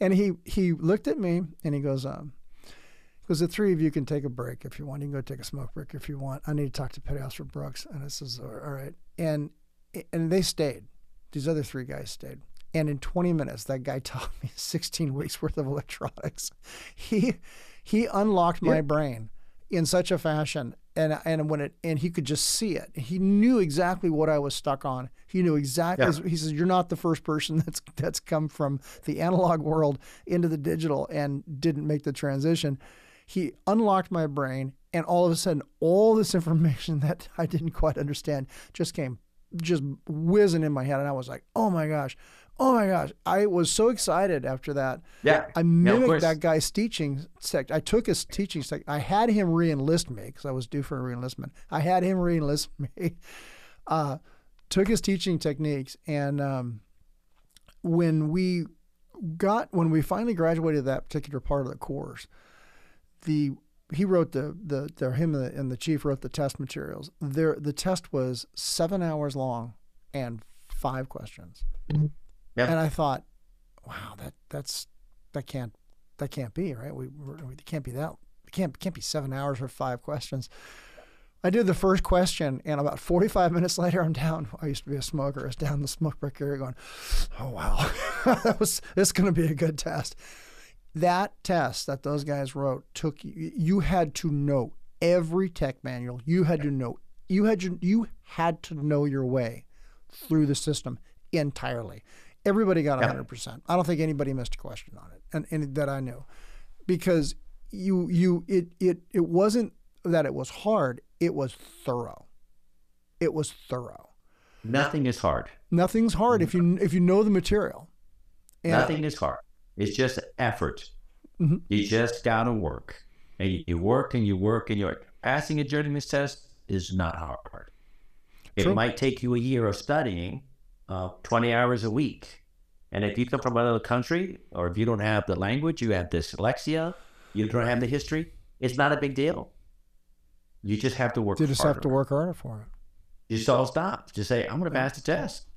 And he he looked at me, and he goes, um, because the three of you can take a break if you want. You can go take a smoke break if you want. I need to talk to Officer Brooks. And I says, all right. And and they stayed. These other three guys stayed. And in 20 minutes, that guy taught me 16 weeks worth of electronics. He he unlocked my brain in such a fashion and and when it and he could just see it. He knew exactly what I was stuck on. He knew exactly. Yeah. He says, "You're not the first person that's that's come from the analog world into the digital and didn't make the transition." He unlocked my brain, and all of a sudden, all this information that I didn't quite understand just came just whizzing in my head, and I was like, "Oh my gosh." Oh my gosh! I was so excited after that. Yeah. I Yeah, mimicked course. that guy's teaching sect. I took his teaching sect. I had him re-enlist me because I was due for a re-enlistment. I had him re-enlist me. Uh, took his teaching techniques, and um, when we got when we finally graduated that particular part of the course, the he wrote the the, the him and the, and the chief wrote the test materials. There the test was seven hours long and five questions. Yeah. And I thought, wow, that that's that can't that can't be right. We it can't be that it can't can't be seven hours or five questions. I did the first question, and about 45 minutes later, I'm down. I used to be a smoker. I was down the smoke break area going, oh, wow, that was, this is going to be a good test. That test that those guys wrote took you, you had to know every tech manual. You had to know, you had to, you had to know your way through the system entirely. Everybody got Yeah. 100%. I don't think anybody missed a question on it, and, and that I knew, because you you it it it wasn't that it was hard. It was thorough. It was thorough. Nothing is hard. Nothing's hard if you if you know the material. And Nothing is hard. It's just effort. Mhm. You just gotta work, and you, work and you work and you're passing a journeyman's test is not hard. It True. might take you a year of studying, uh, twenty hours a week, and if you come from another country or if you don't have the language, you have dyslexia, you don't have the history. It's not a big deal. You just have to work. You just harder. have to work harder for it. You just all stop. Just say, "I'm going to pass the test."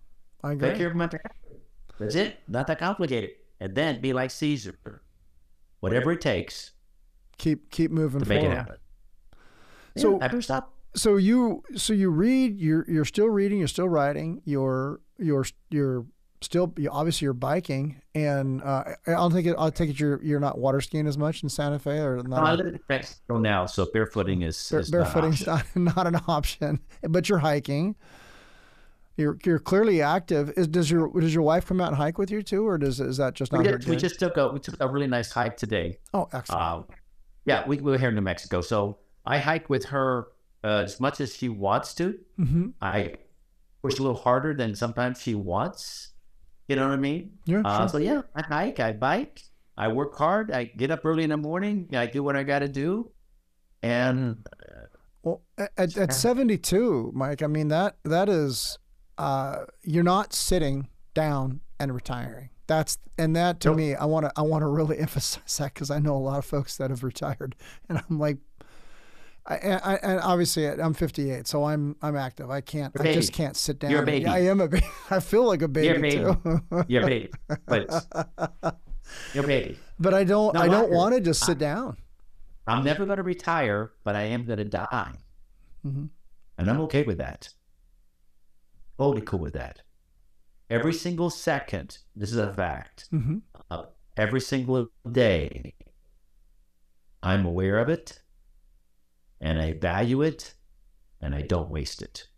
I Take care of health. That's it. Not that complicated. And then be like Caesar. Whatever it takes Keep keep moving to make forward. it happen. So- yeah, never stop. So you so you read. You're you're still reading. You're still writing. You're you're you're still you, obviously you're biking. And uh, I don't think it. I'll take it. You're you're not water skiing as much in Santa Fe or No, I not. live in Mexico now, so barefooting is, is not an barefooting's not, not an option. But you're hiking. You're you're clearly active. Is does your does your wife come out and hike with you too, or does is that just not her did, we just took a we took a really nice hike today. Oh, excellent. Uh, yeah, we, we were here in New Mexico, so I hike with her uh, as much as she wants to. hmm I push a little harder than sometimes she wants. You know what I mean? Yeah, Uh, sure. So yeah, I hike, I bike, I work hard, I get up early in the morning, I do what I got to do, and Well, at, at, at 72, Mike, I mean that that is uh, you're not sitting down and retiring. That's and that to Nope. me, I want to I want to really emphasize that because I know a lot of folks that have retired, and I'm like, I, I and obviously I'm 58, so I'm I'm active. I can't I just can't sit down. You're a baby. I am a baby. I feel like a baby, You're a baby. too. you're a baby, but you're a baby. but I don't No, I don't want to just sit down. I'm never going to retire, but I am going to die, Mhm. and I'm okay with that. Totally cool with that. Every single second, this is a fact. hmm uh, every single day. I'm aware of it and I value it and I don't waste it.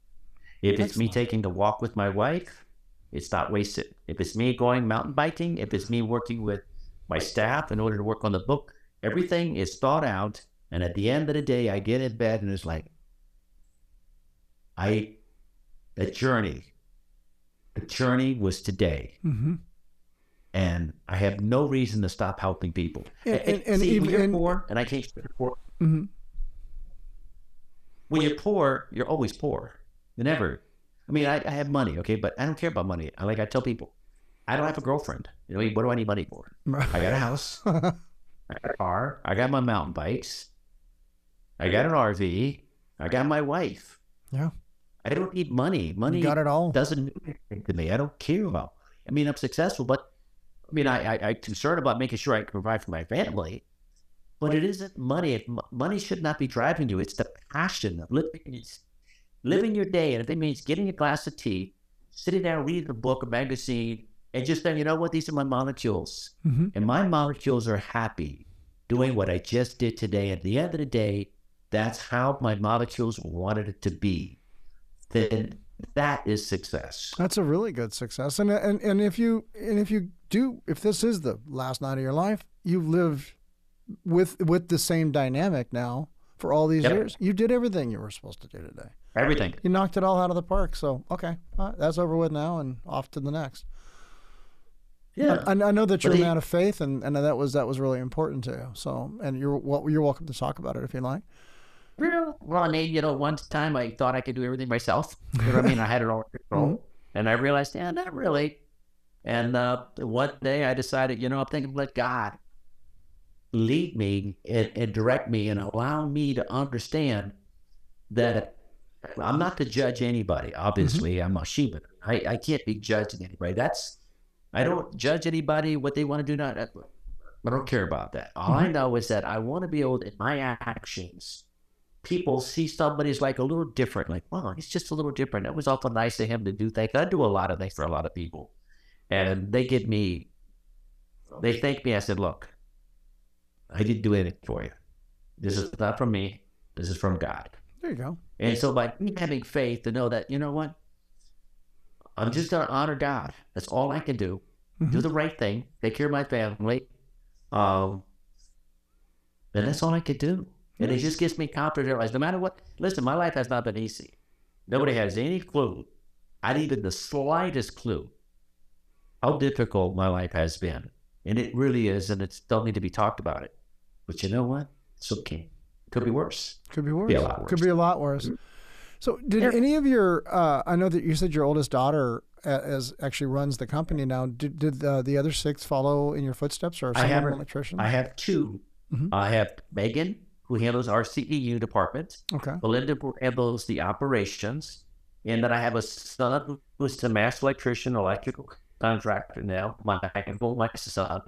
If it's me taking a walk with my wife, it's not wasted. If it's me going mountain biking, if it's me working with my staff in order to work on the book, everything is thought out. And at the end of the day, I get in bed and it's like, I, the journey, the journey was today hmm and I have no reason to stop helping people. And- and- and see, when even- you're and- poor, and I can't poor. hmm When you're poor, you're always poor. You never. I mean, I, I have money, okay, but I don't care about money. I like I tell people, I don't have a girlfriend. You know, what do I need money for? I got a house, I got a car, I got my mountain bikes, I got an RV, I got my wife. Yeah. I don't need money. Money You got it all. doesn't mean anything to me. I don't care about. I mean, I'm successful, but I mean, I, I I'm concerned about making sure I can provide for my family. But it isn't money. Money should not be driving you. It's the passion of living, it's living your day. And if it means getting a glass of tea, sitting down reading a book, a magazine, and just saying, you know what? These are my molecules, Mm-hmm. and my molecules are happy doing what I just did today. At the end of the day, that's how my molecules wanted it to be. Then that is success. That's a really good success. And and and if you and if you do if this is the last night of your life, you've lived with with the same dynamic now for all these Yep. years. You did everything you were supposed to do today. Everything. You knocked it all out of the park. So okay, uh, that's over with now, and off to the next. Yeah. I, I know that you're a man of faith, and, and that was that was really important to you. So, and you're wel- you're welcome to talk about it if you like. Well, I mean, you know, one time I thought I could do everything myself. You know what I mean? I had it all control. Mm-hmm. And I realized, yeah, not really. And uh, one day I decided, you know, I'm thinking, let God lead me and, and direct me and allow me to understand that I'm not to judge anybody. Obviously, mm-hmm. I'm a Sheba. I, I can't be judging anybody. That's, I don't judge anybody what they want to do. Not, I don't care about that. All I mm-hmm. know is that I want to be able to, in my actions, people see somebody's like a little different, like, wow, he's just a little different. It was awful nice of him to do things. I do a lot of things for a lot of people. And they give me, they thank me. I said, look, I didn't do anything for you. This is not from me. This is from God. There you go. And so by me having faith to know that, you know what? I'm just going to honor God. That's all I can do. Do the right thing. Take care of my family. Um, and that's all I could do. And it just gives me confidence. to realize no matter what, listen, my life has not been easy. Nobody has any clue, not even the slightest clue, how difficult my life has been. And it really is, and it don't need to be talked about it. But you know what? It's okay. Could be worse. Could be worse. Be lot Could be a lot worse. So, did Yeah. any of your? Uh, I know that you said your oldest daughter uh, as actually runs the company now. Did did uh, the other six follow in your footsteps, or I some of have- electricians? I have 2 Mhm. I have Megan, who handles our CEU department. okay. Belinda handles the operations. And then I have a son who's a master electrician, electrical contractor now. My uncle, my son.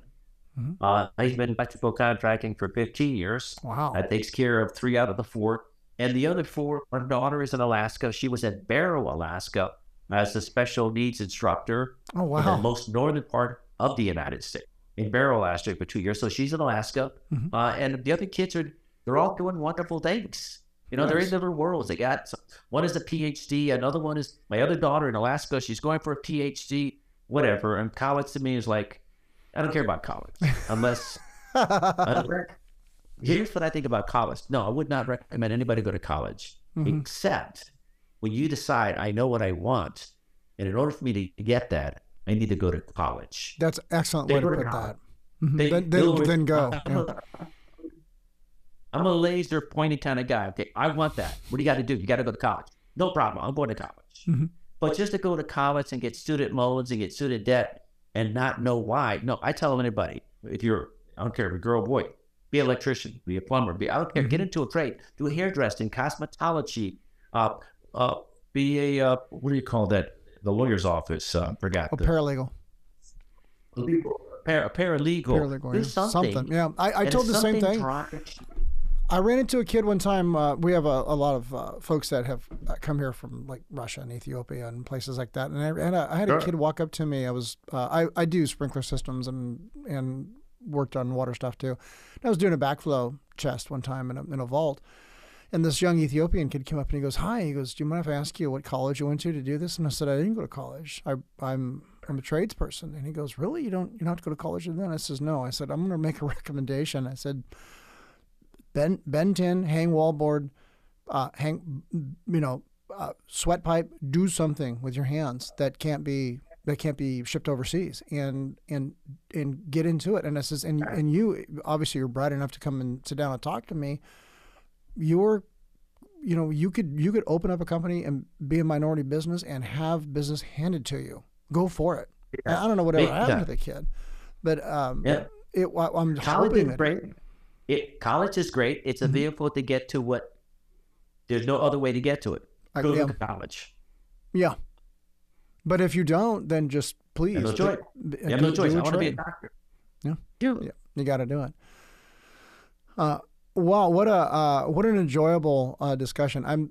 Mhm. Uh, he's been electrical contracting for 15 years. Wow. That takes care of three out of the four. And the other four, my daughter is in Alaska. She was at Barrow, Alaska, as a special needs instructor oh in the most northern part of the United States, in Barrow, Alaska, for two years. So she's in Alaska, Mhm. uh, and the other kids are they're all doing wonderful things. You know, they're in Nice. their worlds. They got some, one is a PhD, another one is my other daughter in Alaska. She's going for a PhD, whatever. And college to me is like, I don't care about college unless. Here's what I think about college. No, I would not recommend anybody go to college, Mhm. except when you decide I know what I want, and in order for me to get that, I need to go to college. That's excellent They way to put that. Mhm. They Then, then, then go. Yeah. I'm a laser pointing kind of guy. Okay, I want that. What do you got to do? You got to go to college. No problem. I'm going to college. Mhm. But just to go to college and get student loans and get student debt and not know why. No, I tell anybody if you're, I don't care if you're a girl or boy, be an electrician, be a plumber, be, I don't care, get Mm-hmm. into a trade, do hairdressing, cosmetology, uh, uh, be a, uh, what do you call that? The lawyer's office. Uh, forgot. A the, paralegal. Par- a paralegal. Paralegal. Do yeah. something. Yeah. I, I told the same thing. I ran into a kid one time. Uh, we have a, a lot of uh, folks that have come here from like Russia and Ethiopia and places like that. And I, and I, I had a kid walk up to me. I was uh, I, I do sprinkler systems and and worked on water stuff too. And I was doing a backflow chest one time in a, in a vault. And this young Ethiopian kid came up and he goes, "Hi." He goes, "Do you mind if I ask you what college you went to to do this?" And I said, "I didn't go to college. I, I'm I'm a tradesperson." And he goes, "Really? You don't you don't have to go to college?" And then I says, "No." I said, "I'm going to make a recommendation." I said, bend bend tin, hang wallboard, uh, hang, you know, uh, sweat pipe. Do something with your hands that can't be that can't be shipped overseas, and and and get into it. And I says, and and you obviously you're bright enough to come and sit down and talk to me. You're, you know, you could you could open up a company and be a minority business and have business handed to you. Go for it. I I don't know whatever Big happened to time. the kid, but um, Yeah. it, I'm College hoping is that great. It college is great. It's a Mm-hmm. vehicle to get to what. There's no other way to get to it. I- Go yeah. to college. Yeah. But if you don't, then just please. You have no do- choice. b- You have do- no choice. do I want to be a doctor. Yeah. Do. Yeah, you got to do it. Uh, wow, what a uh, what an enjoyable uh, discussion. I'm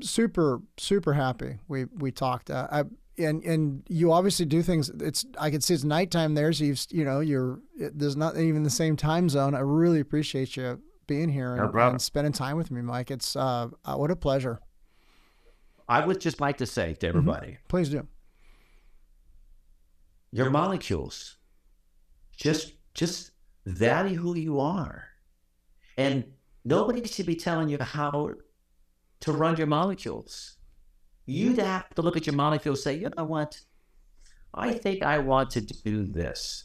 super super happy we we talked. Uh, I and and you obviously do things. It's I can see it's nighttime there, so you've you know you're there's not even the same time zone. I really appreciate you being here and, No and spending time with me, Mike. It's uh, uh, what a pleasure. I would just like to say to everybody, Please do. your molecules, just just value who you are, and nobody should be telling you how to run your molecules. You'd have to look at your molecules, say, you know what, I think I want to do this.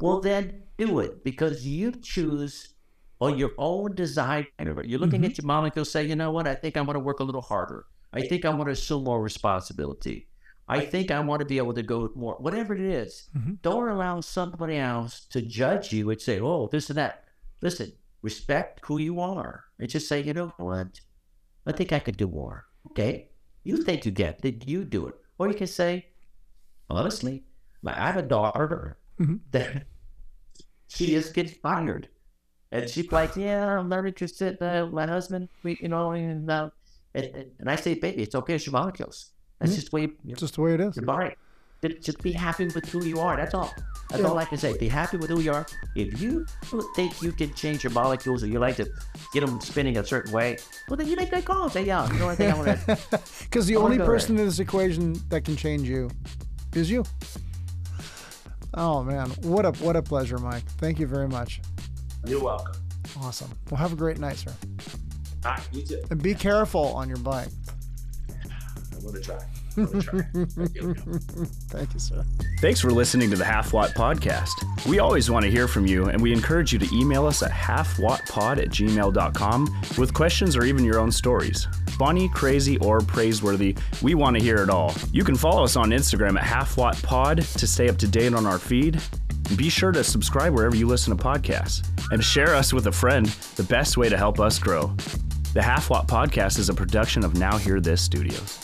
Well, then do it because you choose on your own design. You're looking mm-hmm. at your molecules, say, you know what, I think I want to work a little harder. I think I want to assume more responsibility. I think I want to be able to go more, whatever it is. Mm-hmm. Don't allow somebody else to judge you and say, oh, this and that. Listen, respect who you are and just say, you know what, I think I could do more. Okay. You think you get, then you do it. Or you can say, honestly, like I have a daughter that she just gets fired. And she's like, yeah, I'm not interested. Uh, my husband, we, you know, and, uh, and, and- I say, baby, it's okay. It's your molecules. That's just the way you, It's just the way it is. you're right. Just- Just be happy with who you are. That's all. That's Yeah. all I can say. Be happy with who you are. If you think you can change your molecules or you like to get them spinning a certain way, well, then you make that call. Say, yeah, you know, I think I want to. Because the I only go person in this equation that can change you is you. Oh man, what a what a pleasure, Mike. Thank you very much. You're welcome. Awesome. Well, have a great night, sir. All right, you too. And be careful on your bike. I'm going to try. I'm going to try. Thank you. Sir. Thanks for listening to the Half Watt Podcast. We always want to hear from you, and we encourage you to email us at halfwattpod at gmail.com with questions or even your own stories. Funny, crazy, or praiseworthy, we want to hear it all. You can follow us on Instagram at halfwattpod to stay up to date on our feed. Be sure to subscribe wherever you listen to podcasts. And share us with a friend, the best way to help us grow. The Half Watt Podcast is a production of Now Hear This Studios.